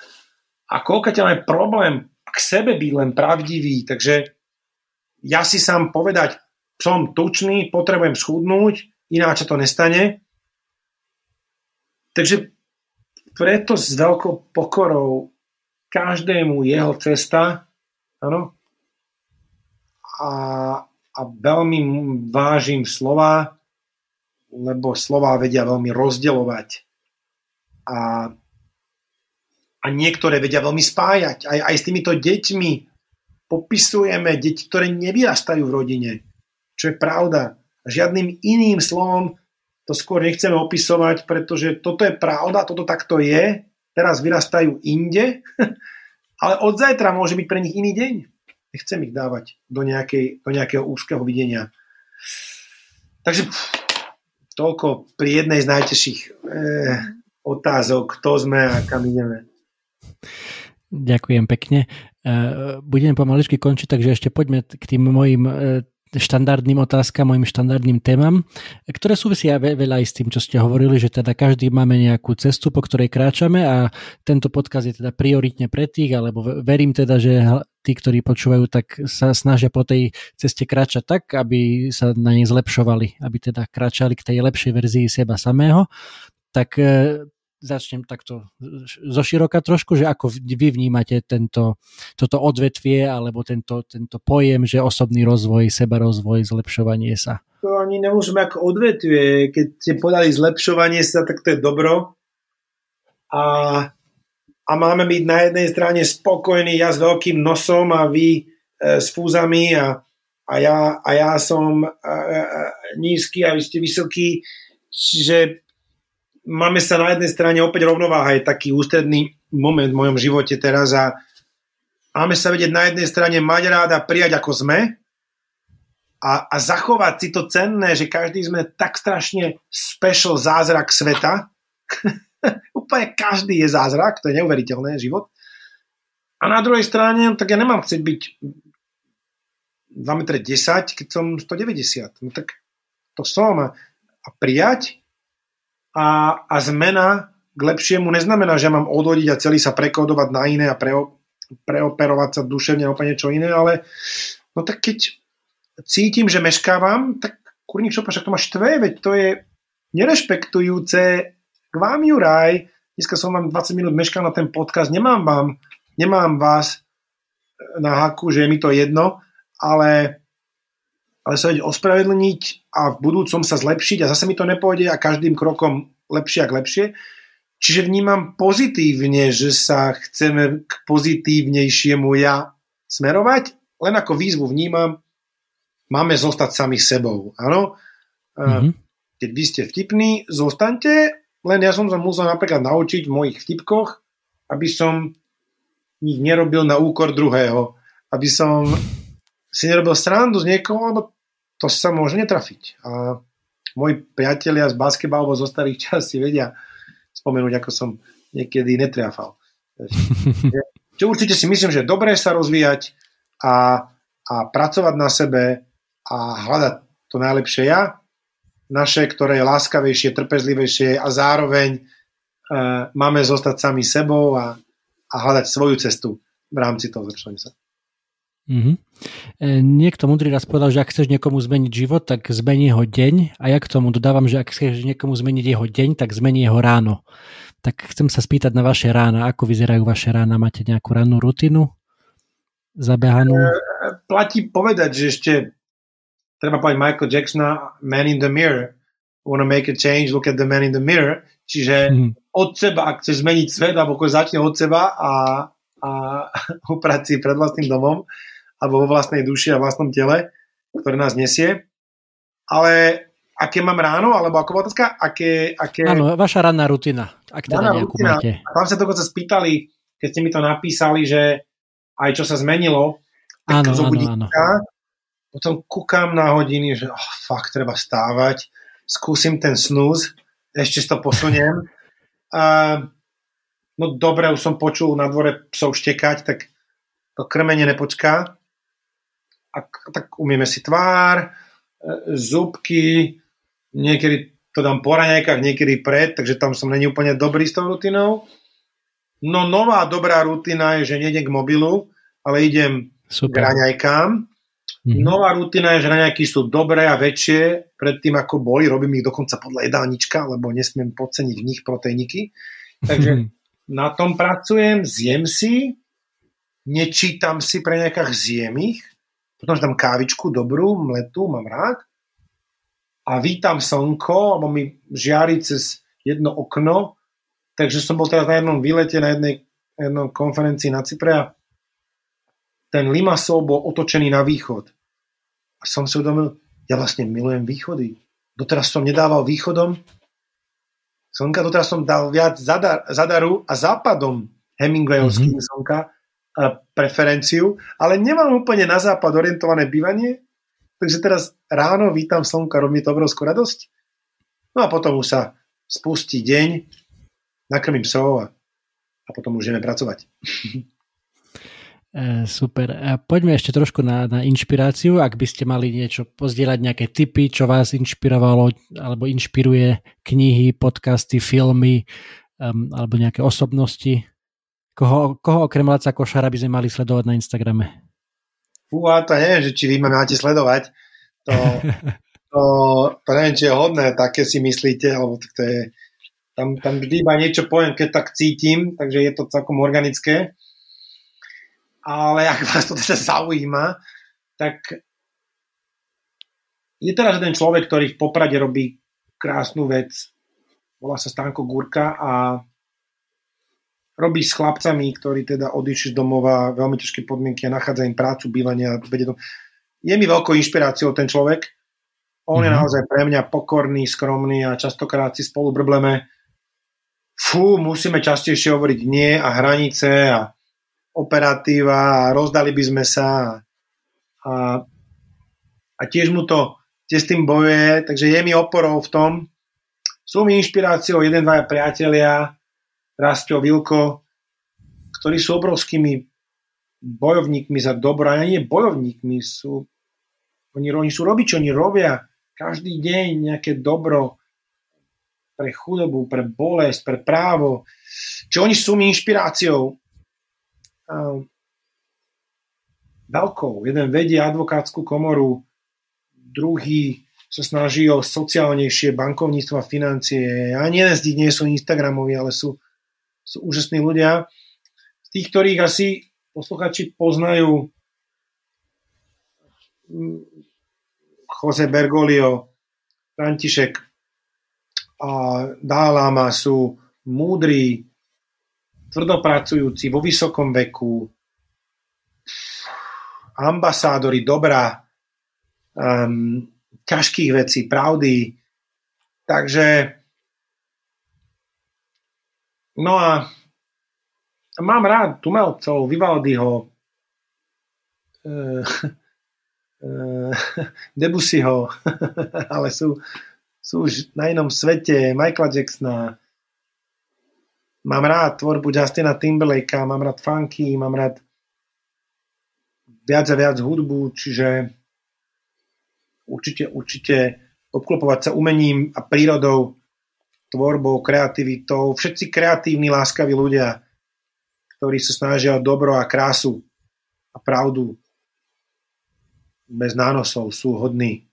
a koľko máme problém k sebe byť len pravdivý, takže ja si sám povedať, som tučný, potrebujem schudnúť, ináč to nestane. Takže preto s veľkou pokorou každému jeho cesta, áno, a, a veľmi vážim slova, lebo slova vedia veľmi rozdeľovať. A, a niektoré vedia veľmi spájať. Aj, aj s týmito deťmi popisujeme deti, ktoré nevyrastajú v rodine čo je pravda. Žiadnym iným slovom to skôr nechceme opisovať, pretože toto je pravda, toto takto je, teraz vyrastajú inde, ale od zajtra môže byť pre nich iný deň. Nechcem ich dávať do, nejakej, do nejakého úzkeho videnia. Takže toľko pri jednej z najtežších e, otázok, kto sme a kam ideme. Ďakujem pekne. E, budeme pomaličky končiť, takže ešte poďme k tým mojim e, štandardným otázkam, mojim štandardným témam, ktoré súvisia veľa aj s tým, čo ste hovorili, že teda každý máme nejakú cestu, po ktorej kráčame a tento podcast je teda prioritne pre tých, alebo verím teda, že tí, ktorí počúvajú, tak sa snažia po tej ceste kráčať tak, aby sa na nej zlepšovali, aby teda kráčali k tej lepšej verzii seba samého. Tak e, začnem takto zo široka trošku, že ako vy vnímate tento, toto odvetvie alebo tento, tento pojem, že osobný rozvoj, sebarozvoj, zlepšovanie sa. To ani nemôžeme ako odvetvie. Keď ste podali zlepšovanie sa, tak to je dobro. A, a máme byť na jednej strane spokojní, ja s veľkým nosom a vy e, s fúzami a, a, ja, a ja som e, e, nízky a vy ste vysokí. Čiže máme sa na jednej strane opäť rovnováha, je taký ústredný moment v mojom živote teraz a máme sa vedieť na jednej strane mať rád a prijať ako sme a, a zachovať si to cenné, že každý sme tak strašne special zázrak sveta. Úplne každý je zázrak, to je neuveriteľné, život. A na druhej strane, tak ja nemám chcieť byť 2 m 10, keď som 190. No tak to som. A, a prijať a, a zmena k lepšiemu neznamená, že mám odhodiť a celý sa prekodovať na iné a pre, preoperovať sa duševne a úplne niečo iné, ale no tak keď cítim, že meškávam, tak kurník čo, však to máš štve, veď to je nerešpektujúce k vám, Juraj. Dneska som vám 20 minút meškal na ten podcast, nemám vám, nemám vás na haku, že je mi to jedno, ale ale sa vedieť ospravedlniť a v budúcom sa zlepšiť a zase mi to nepôjde a každým krokom lepšie a lepšie. Čiže vnímam pozitívne, že sa chceme k pozitívnejšiemu ja smerovať, len ako výzvu vnímam, máme zostať sami sebou. Áno? Mm-hmm. Keď vy ste vtipní, zostaňte, len ja som sa musel napríklad naučiť v mojich vtipkoch, aby som ich nerobil na úkor druhého. Aby som si nerobil srandu z niekoho, lebo to sa môže netrafiť. A moji priatelia z basketbalu zo starých čas si vedia spomenúť, ako som niekedy netriafal. Čo určite si myslím, že dobré sa rozvíjať a, a pracovať na sebe a hľadať to najlepšie ja. naše, ktoré je láskavejšie, trpezlivejšie a zároveň uh, máme zostať sami sebou a, a hľadať svoju cestu v rámci toho zlepšenia sa. Mm-hmm. Niekto múdry raz povedal, že ak chceš niekomu zmeniť život, tak zmení jeho deň a ja k tomu dodávam, že ak chceš niekomu zmeniť jeho deň, tak zmení jeho ráno. Tak chcem sa spýtať na vaše rána, ako vyzerajú vaše rána, máte nejakú rannú rutinu zabehanú? E, platí povedať, že ešte treba povedať Michael Jacksona Man in the Mirror. Wanna make a change, look at the man in the mirror. Čiže mm. od seba, ak chceš zmeniť svet, alebo začne od seba a, a uprať si pred vlastným domom, alebo vo vlastnej duši a vlastnom tele, ktoré nás nesie. Ale aké mám ráno, alebo ako otázka, aké... aké... Áno, vaša ranná rutina, ak teda nejakú rutina. máte. A tam sa dokonca spýtali, keď ste mi to napísali, že aj čo sa zmenilo, áno, áno, áno. Potom kúkam na hodiny, že oh, fakt, treba stávať, skúsim ten snooze, ešte to posuniem. A, no dobre, už som počul na dvore psov štekať, tak to krmenie nepočká. A, tak umieme si tvár, e, zubky, niekedy to dám po raňajkách, niekedy pred, takže tam som není úplne dobrý s tou rutinou. No nová dobrá rutina je, že nejdem k mobilu, ale idem Super. k raňajkám. Mm-hmm. Nová rutina je, že raňajky sú dobré a väčšie pred tým, ako boli. Robím ich dokonca podľa jedálnička, lebo nesmiem podceniť v nich proteiniky. Takže mm-hmm. na tom pracujem, zjem si, nečítam si pre nejakých zjem ich, potom si dám kávičku dobrú, mletú, mám rád a vítam slnko, alebo mi žiari cez jedno okno, takže som bol teraz na jednom výlete, na jednej, jednom konferencii na Cypre a ten Limassol bol otočený na východ. A som si uvedomil, ja vlastne milujem východy. Doteraz som nedával východom slnka, doteraz som dal viac zadar, zadaru a západom Hemingwayovským mm-hmm. slnka, preferenciu, ale nemám úplne na západ orientované bývanie, takže teraz ráno vítam slnka, robí to obrovskú radosť. No a potom už sa spustí deň, nakrmím psov a, a potom už ideme pracovať. E, super. A poďme ešte trošku na, na inšpiráciu. Ak by ste mali niečo pozdieľať, nejaké tipy, čo vás inšpirovalo alebo inšpiruje knihy, podcasty, filmy um, alebo nejaké osobnosti, Koho, koho okrem Laca Košara by sme mali sledovať na Instagrame? Fúha, to neviem, že či vy ma máte sledovať. To, to, to neviem, či je hodné, také si myslíte, alebo to je, tam, tam vždy iba niečo poviem, keď tak cítim, takže je to celkom organické. Ale ak vás to teda zaujíma, tak je teraz jeden človek, ktorý v Poprade robí krásnu vec. Volá sa Stanko Gurka a robí s chlapcami, ktorí teda odišli z domova, veľmi ťažké podmienky a nachádza im prácu, bývania. Je mi veľkou inšpiráciou ten človek. On mm-hmm. je mhm. naozaj pre mňa pokorný, skromný a častokrát si spolu brbleme. Fú, musíme častejšie hovoriť nie a hranice a operatíva a rozdali by sme sa a, a tiež mu to tiež s tým bojuje, takže je mi oporou v tom. Sú mi inšpiráciou jeden, dvaja priatelia, Rastio Vilko, ktorí sú obrovskými bojovníkmi za dobro, a nie bojovníkmi, sú, oni, oni sú robiť, čo oni robia každý deň nejaké dobro pre chudobu, pre bolesť, pre právo. Čo oni sú mi inšpiráciou. veľkou. Jeden vedie advokátsku komoru, druhý sa snaží o sociálnejšie bankovníctvo a financie. Ani jeden z nich nie sú Instagramoví, ale sú sú úžasní ľudia. Z tých, ktorých asi posluchači poznajú mm, Jose Bergoglio, František a Dálama sú múdri, tvrdopracujúci, vo vysokom veku, ambasádori dobrá, um, ťažkých vecí, pravdy. Takže No a mám rád Tumelcov, Vivaldiho, e, e, Debussyho, ale sú, sú už na inom svete, Michaela Jacksona, mám rád tvorbu Justina Timberlakea, mám rád funky, mám rád viac a viac hudbu, čiže určite, určite obklopovať sa umením a prírodou, tvorbou, kreativitou. Všetci kreatívni, láskaví ľudia, ktorí sa snažia o dobro a krásu a pravdu bez nánosov sú hodní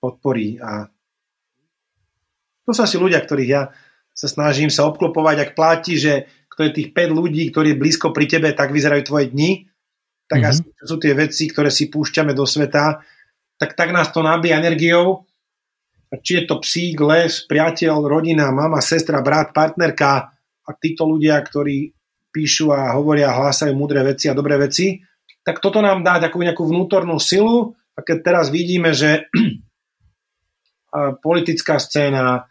podpory a to sú asi ľudia, ktorých ja sa snažím sa obklopovať, ak platí, že kto je tých 5 ľudí, ktorí je blízko pri tebe, tak vyzerajú tvoje dni, tak mm-hmm. asi sú tie veci, ktoré si púšťame do sveta, tak tak nás to nabíja energiou. Či je to psík, les, priateľ, rodina, mama, sestra, brat, partnerka a títo ľudia, ktorí píšu a hovoria, hlásajú múdre veci a dobré veci, tak toto nám dá takú nejakú vnútornú silu a keď teraz vidíme, že politická scéna,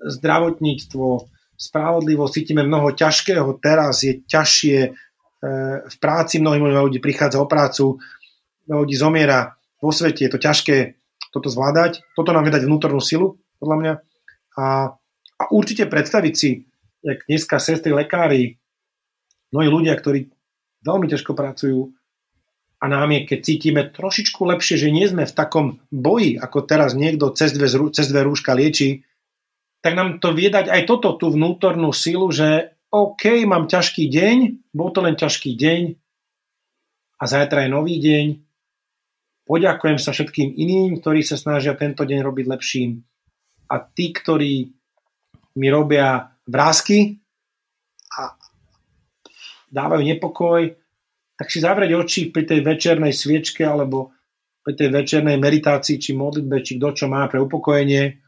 zdravotníctvo, spravodlivosť, cítime mnoho ťažkého, teraz je ťažšie, e, v práci mnohým ľudí prichádza o prácu, mnoho ľudí zomiera, vo svete je to ťažké toto zvládať, toto nám vie dať vnútornú silu, podľa mňa. A, a určite predstaviť si, jak dneska sestry, lekári, mnohí ľudia, ktorí veľmi ťažko pracujú a nám je, keď cítime trošičku lepšie, že nie sme v takom boji, ako teraz niekto cez dve, cez dve rúška lieči, tak nám to vie dať aj toto, tú vnútornú silu, že OK, mám ťažký deň, bol to len ťažký deň a zajtra je nový deň. Poďakujem sa všetkým iným, ktorí sa snažia tento deň robiť lepším. A tí, ktorí mi robia vrázky a dávajú nepokoj, tak si zavrieť oči pri tej večernej sviečke alebo pri tej večernej meditácii či modlitbe, či kto čo má pre upokojenie.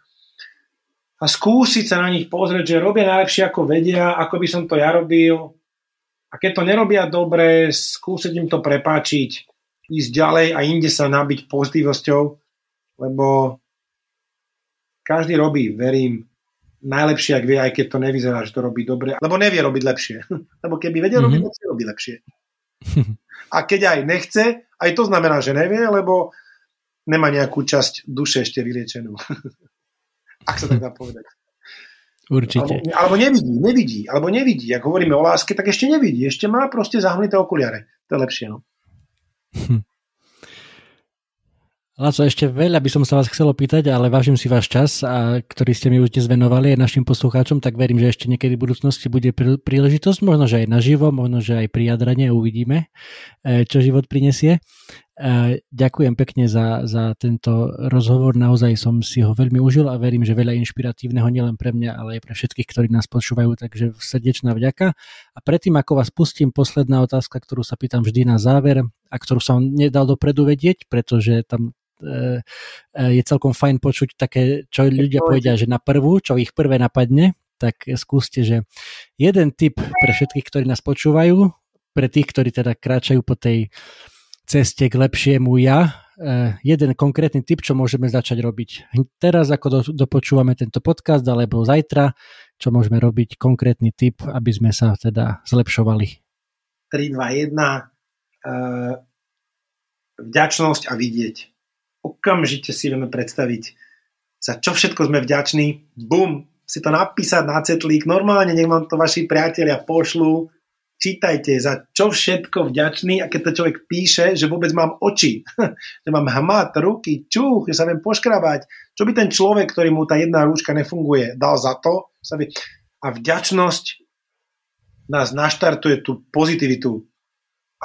A skúsiť sa na nich pozrieť, že robia najlepšie ako vedia, ako by som to ja robil. A keď to nerobia dobre, skúsiť im to prepáčiť, ísť ďalej a inde sa nabiť pozitívnosťou, lebo každý robí, verím, najlepšie, ak vie, aj keď to nevyzerá, že to robí dobre, lebo nevie robiť lepšie. lebo keby vedel mm-hmm. robiť lepšie, robí lepšie. a keď aj nechce, aj to znamená, že nevie, lebo nemá nejakú časť duše ešte vyliečenú. ak sa tak dá povedať. Určite. Alebo, alebo nevidí, nevidí, alebo nevidí. Ak hovoríme o láske, tak ešte nevidí. Ešte má proste zahnité okuliare. To je lepšie, no. Hm. Laco, ešte veľa by som sa vás chcel opýtať, ale vážim si váš čas, a, ktorý ste mi už dnes venovali aj našim poslucháčom, tak verím, že ešte niekedy v budúcnosti bude príležitosť, možno, že aj naživo, možno, že aj pri jadrane uvidíme, e, čo život prinesie. E, ďakujem pekne za, za tento rozhovor, naozaj som si ho veľmi užil a verím, že veľa inšpiratívneho nielen pre mňa, ale aj pre všetkých, ktorí nás počúvajú, takže srdečná vďaka. A predtým, ako vás pustím, posledná otázka, ktorú sa pýtam vždy na záver a ktorú som nedal dopredu vedieť, pretože tam E, e, je celkom fajn počuť také, čo ľudia povedia, že na prvú, čo ich prvé napadne, tak skúste, že jeden tip pre všetkých, ktorí nás počúvajú, pre tých, ktorí teda kráčajú po tej ceste k lepšiemu ja, e, jeden konkrétny tip, čo môžeme začať robiť teraz, ako do, dopočúvame tento podcast, alebo zajtra, čo môžeme robiť konkrétny tip, aby sme sa teda zlepšovali. 3, 2, 1 uh, vďačnosť a vidieť. Okamžite si vieme predstaviť, za čo všetko sme vďační. Bum, si to napísať na cetlík, normálne nech vám to vaši priatelia pošlu, čítajte, za čo všetko vďačný a keď to človek píše, že vôbec mám oči, že mám hmat, ruky, čuch, že sa viem poškrabať, čo by ten človek, ktorý mu tá jedna rúška nefunguje, dal za to, vie. a vďačnosť nás naštartuje tú pozitivitu,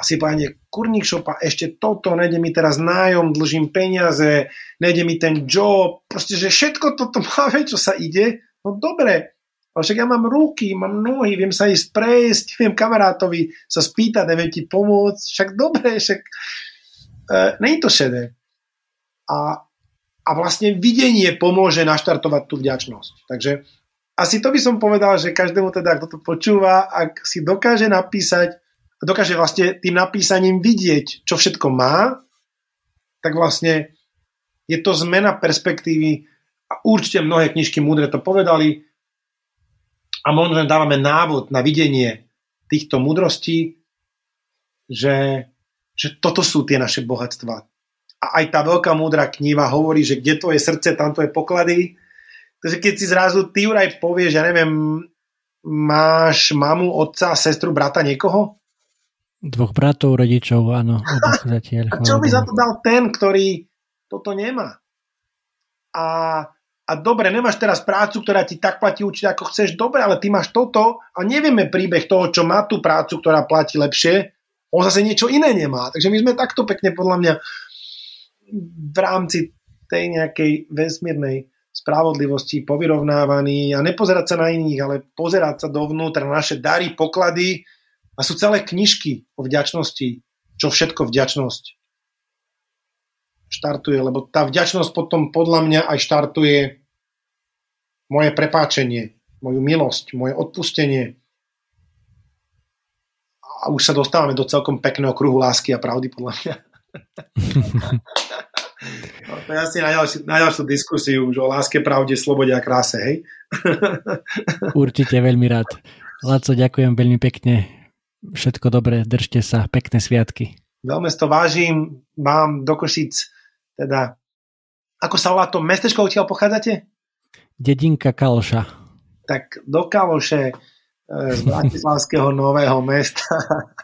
a si povedanie, kurník šopa, ešte toto, nejde mi teraz nájom, dlžím peniaze, nejde mi ten job, proste, že všetko toto máme, čo sa ide, no dobre, ale však ja mám ruky, mám nohy, viem sa ísť prejsť, viem kamarátovi sa spýtať, neviem ti pomôcť, však dobre, však e, není to šedé. A, a vlastne videnie pomôže naštartovať tú vďačnosť. Takže asi to by som povedal, že každému teda, kto to počúva, ak si dokáže napísať dokáže vlastne tým napísaním vidieť, čo všetko má, tak vlastne je to zmena perspektívy a určite mnohé knižky múdre to povedali a možno dávame návod na videnie týchto múdrostí, že, že toto sú tie naše bohatstva. A aj tá veľká múdra kniha hovorí, že kde to je srdce, tam to je poklady. Takže keď si zrazu ty Juraj povieš, ja neviem, máš mamu, otca, sestru, brata, niekoho, Dvoch bratov, rodičov, áno. zatiaľ. A čo by za to dal ten, ktorý toto nemá? a, a dobre, nemáš teraz prácu, ktorá ti tak platí určite ako chceš, dobre, ale ty máš toto a nevieme príbeh toho, čo má tú prácu, ktorá platí lepšie, on zase niečo iné nemá. Takže my sme takto pekne podľa mňa v rámci tej nejakej vesmírnej spravodlivosti povyrovnávaní a nepozerať sa na iných, ale pozerať sa dovnútra na naše dary, poklady. A sú celé knižky o vďačnosti, čo všetko vďačnosť štartuje, lebo tá vďačnosť potom podľa mňa aj štartuje moje prepáčenie, moju milosť, moje odpustenie. A už sa dostávame do celkom pekného kruhu lásky a pravdy, podľa mňa. No, to je asi na ďalšiu, na ďalšiu diskusiu už o láske, pravde, slobode a kráse, hej? Určite veľmi rád. Laco, ďakujem veľmi pekne. Všetko dobré, držte sa, pekné sviatky. Veľmi to vážim, mám do Košic, teda, ako sa volá to mestečko, odtiaľ pochádzate? Dedinka Kalša. Tak do Kaloše z Bratislavského nového mesta.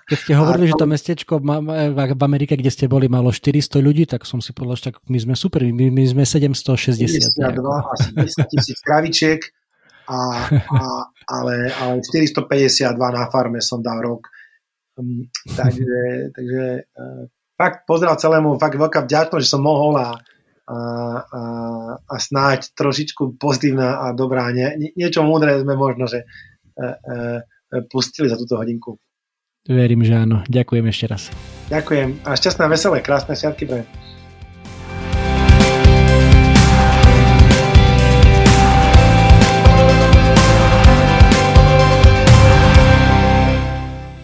Keď ste hovorili, že to mestečko v Amerike, kde ste boli, malo 400 ľudí, tak som si povedal, že tak my sme super, my, my sme 760. 52, asi 10 tisíc kravičiek, a, a, ale, ale 452 na farme som dal rok. Um, takže, takže uh, fakt pozdrav celému, fakt veľká vďačnosť, že som mohol a, a, a, a snáď trošičku pozitívna a dobrá. Nie, niečo múdre sme možno, že E, e, pustili za túto hodinku. Verím, že áno. Ďakujem ešte raz. Ďakujem a šťastné, veselé, krásne sviatky pre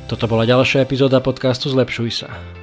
Toto bola ďalšia epizóda podcastu Zlepšuj sa.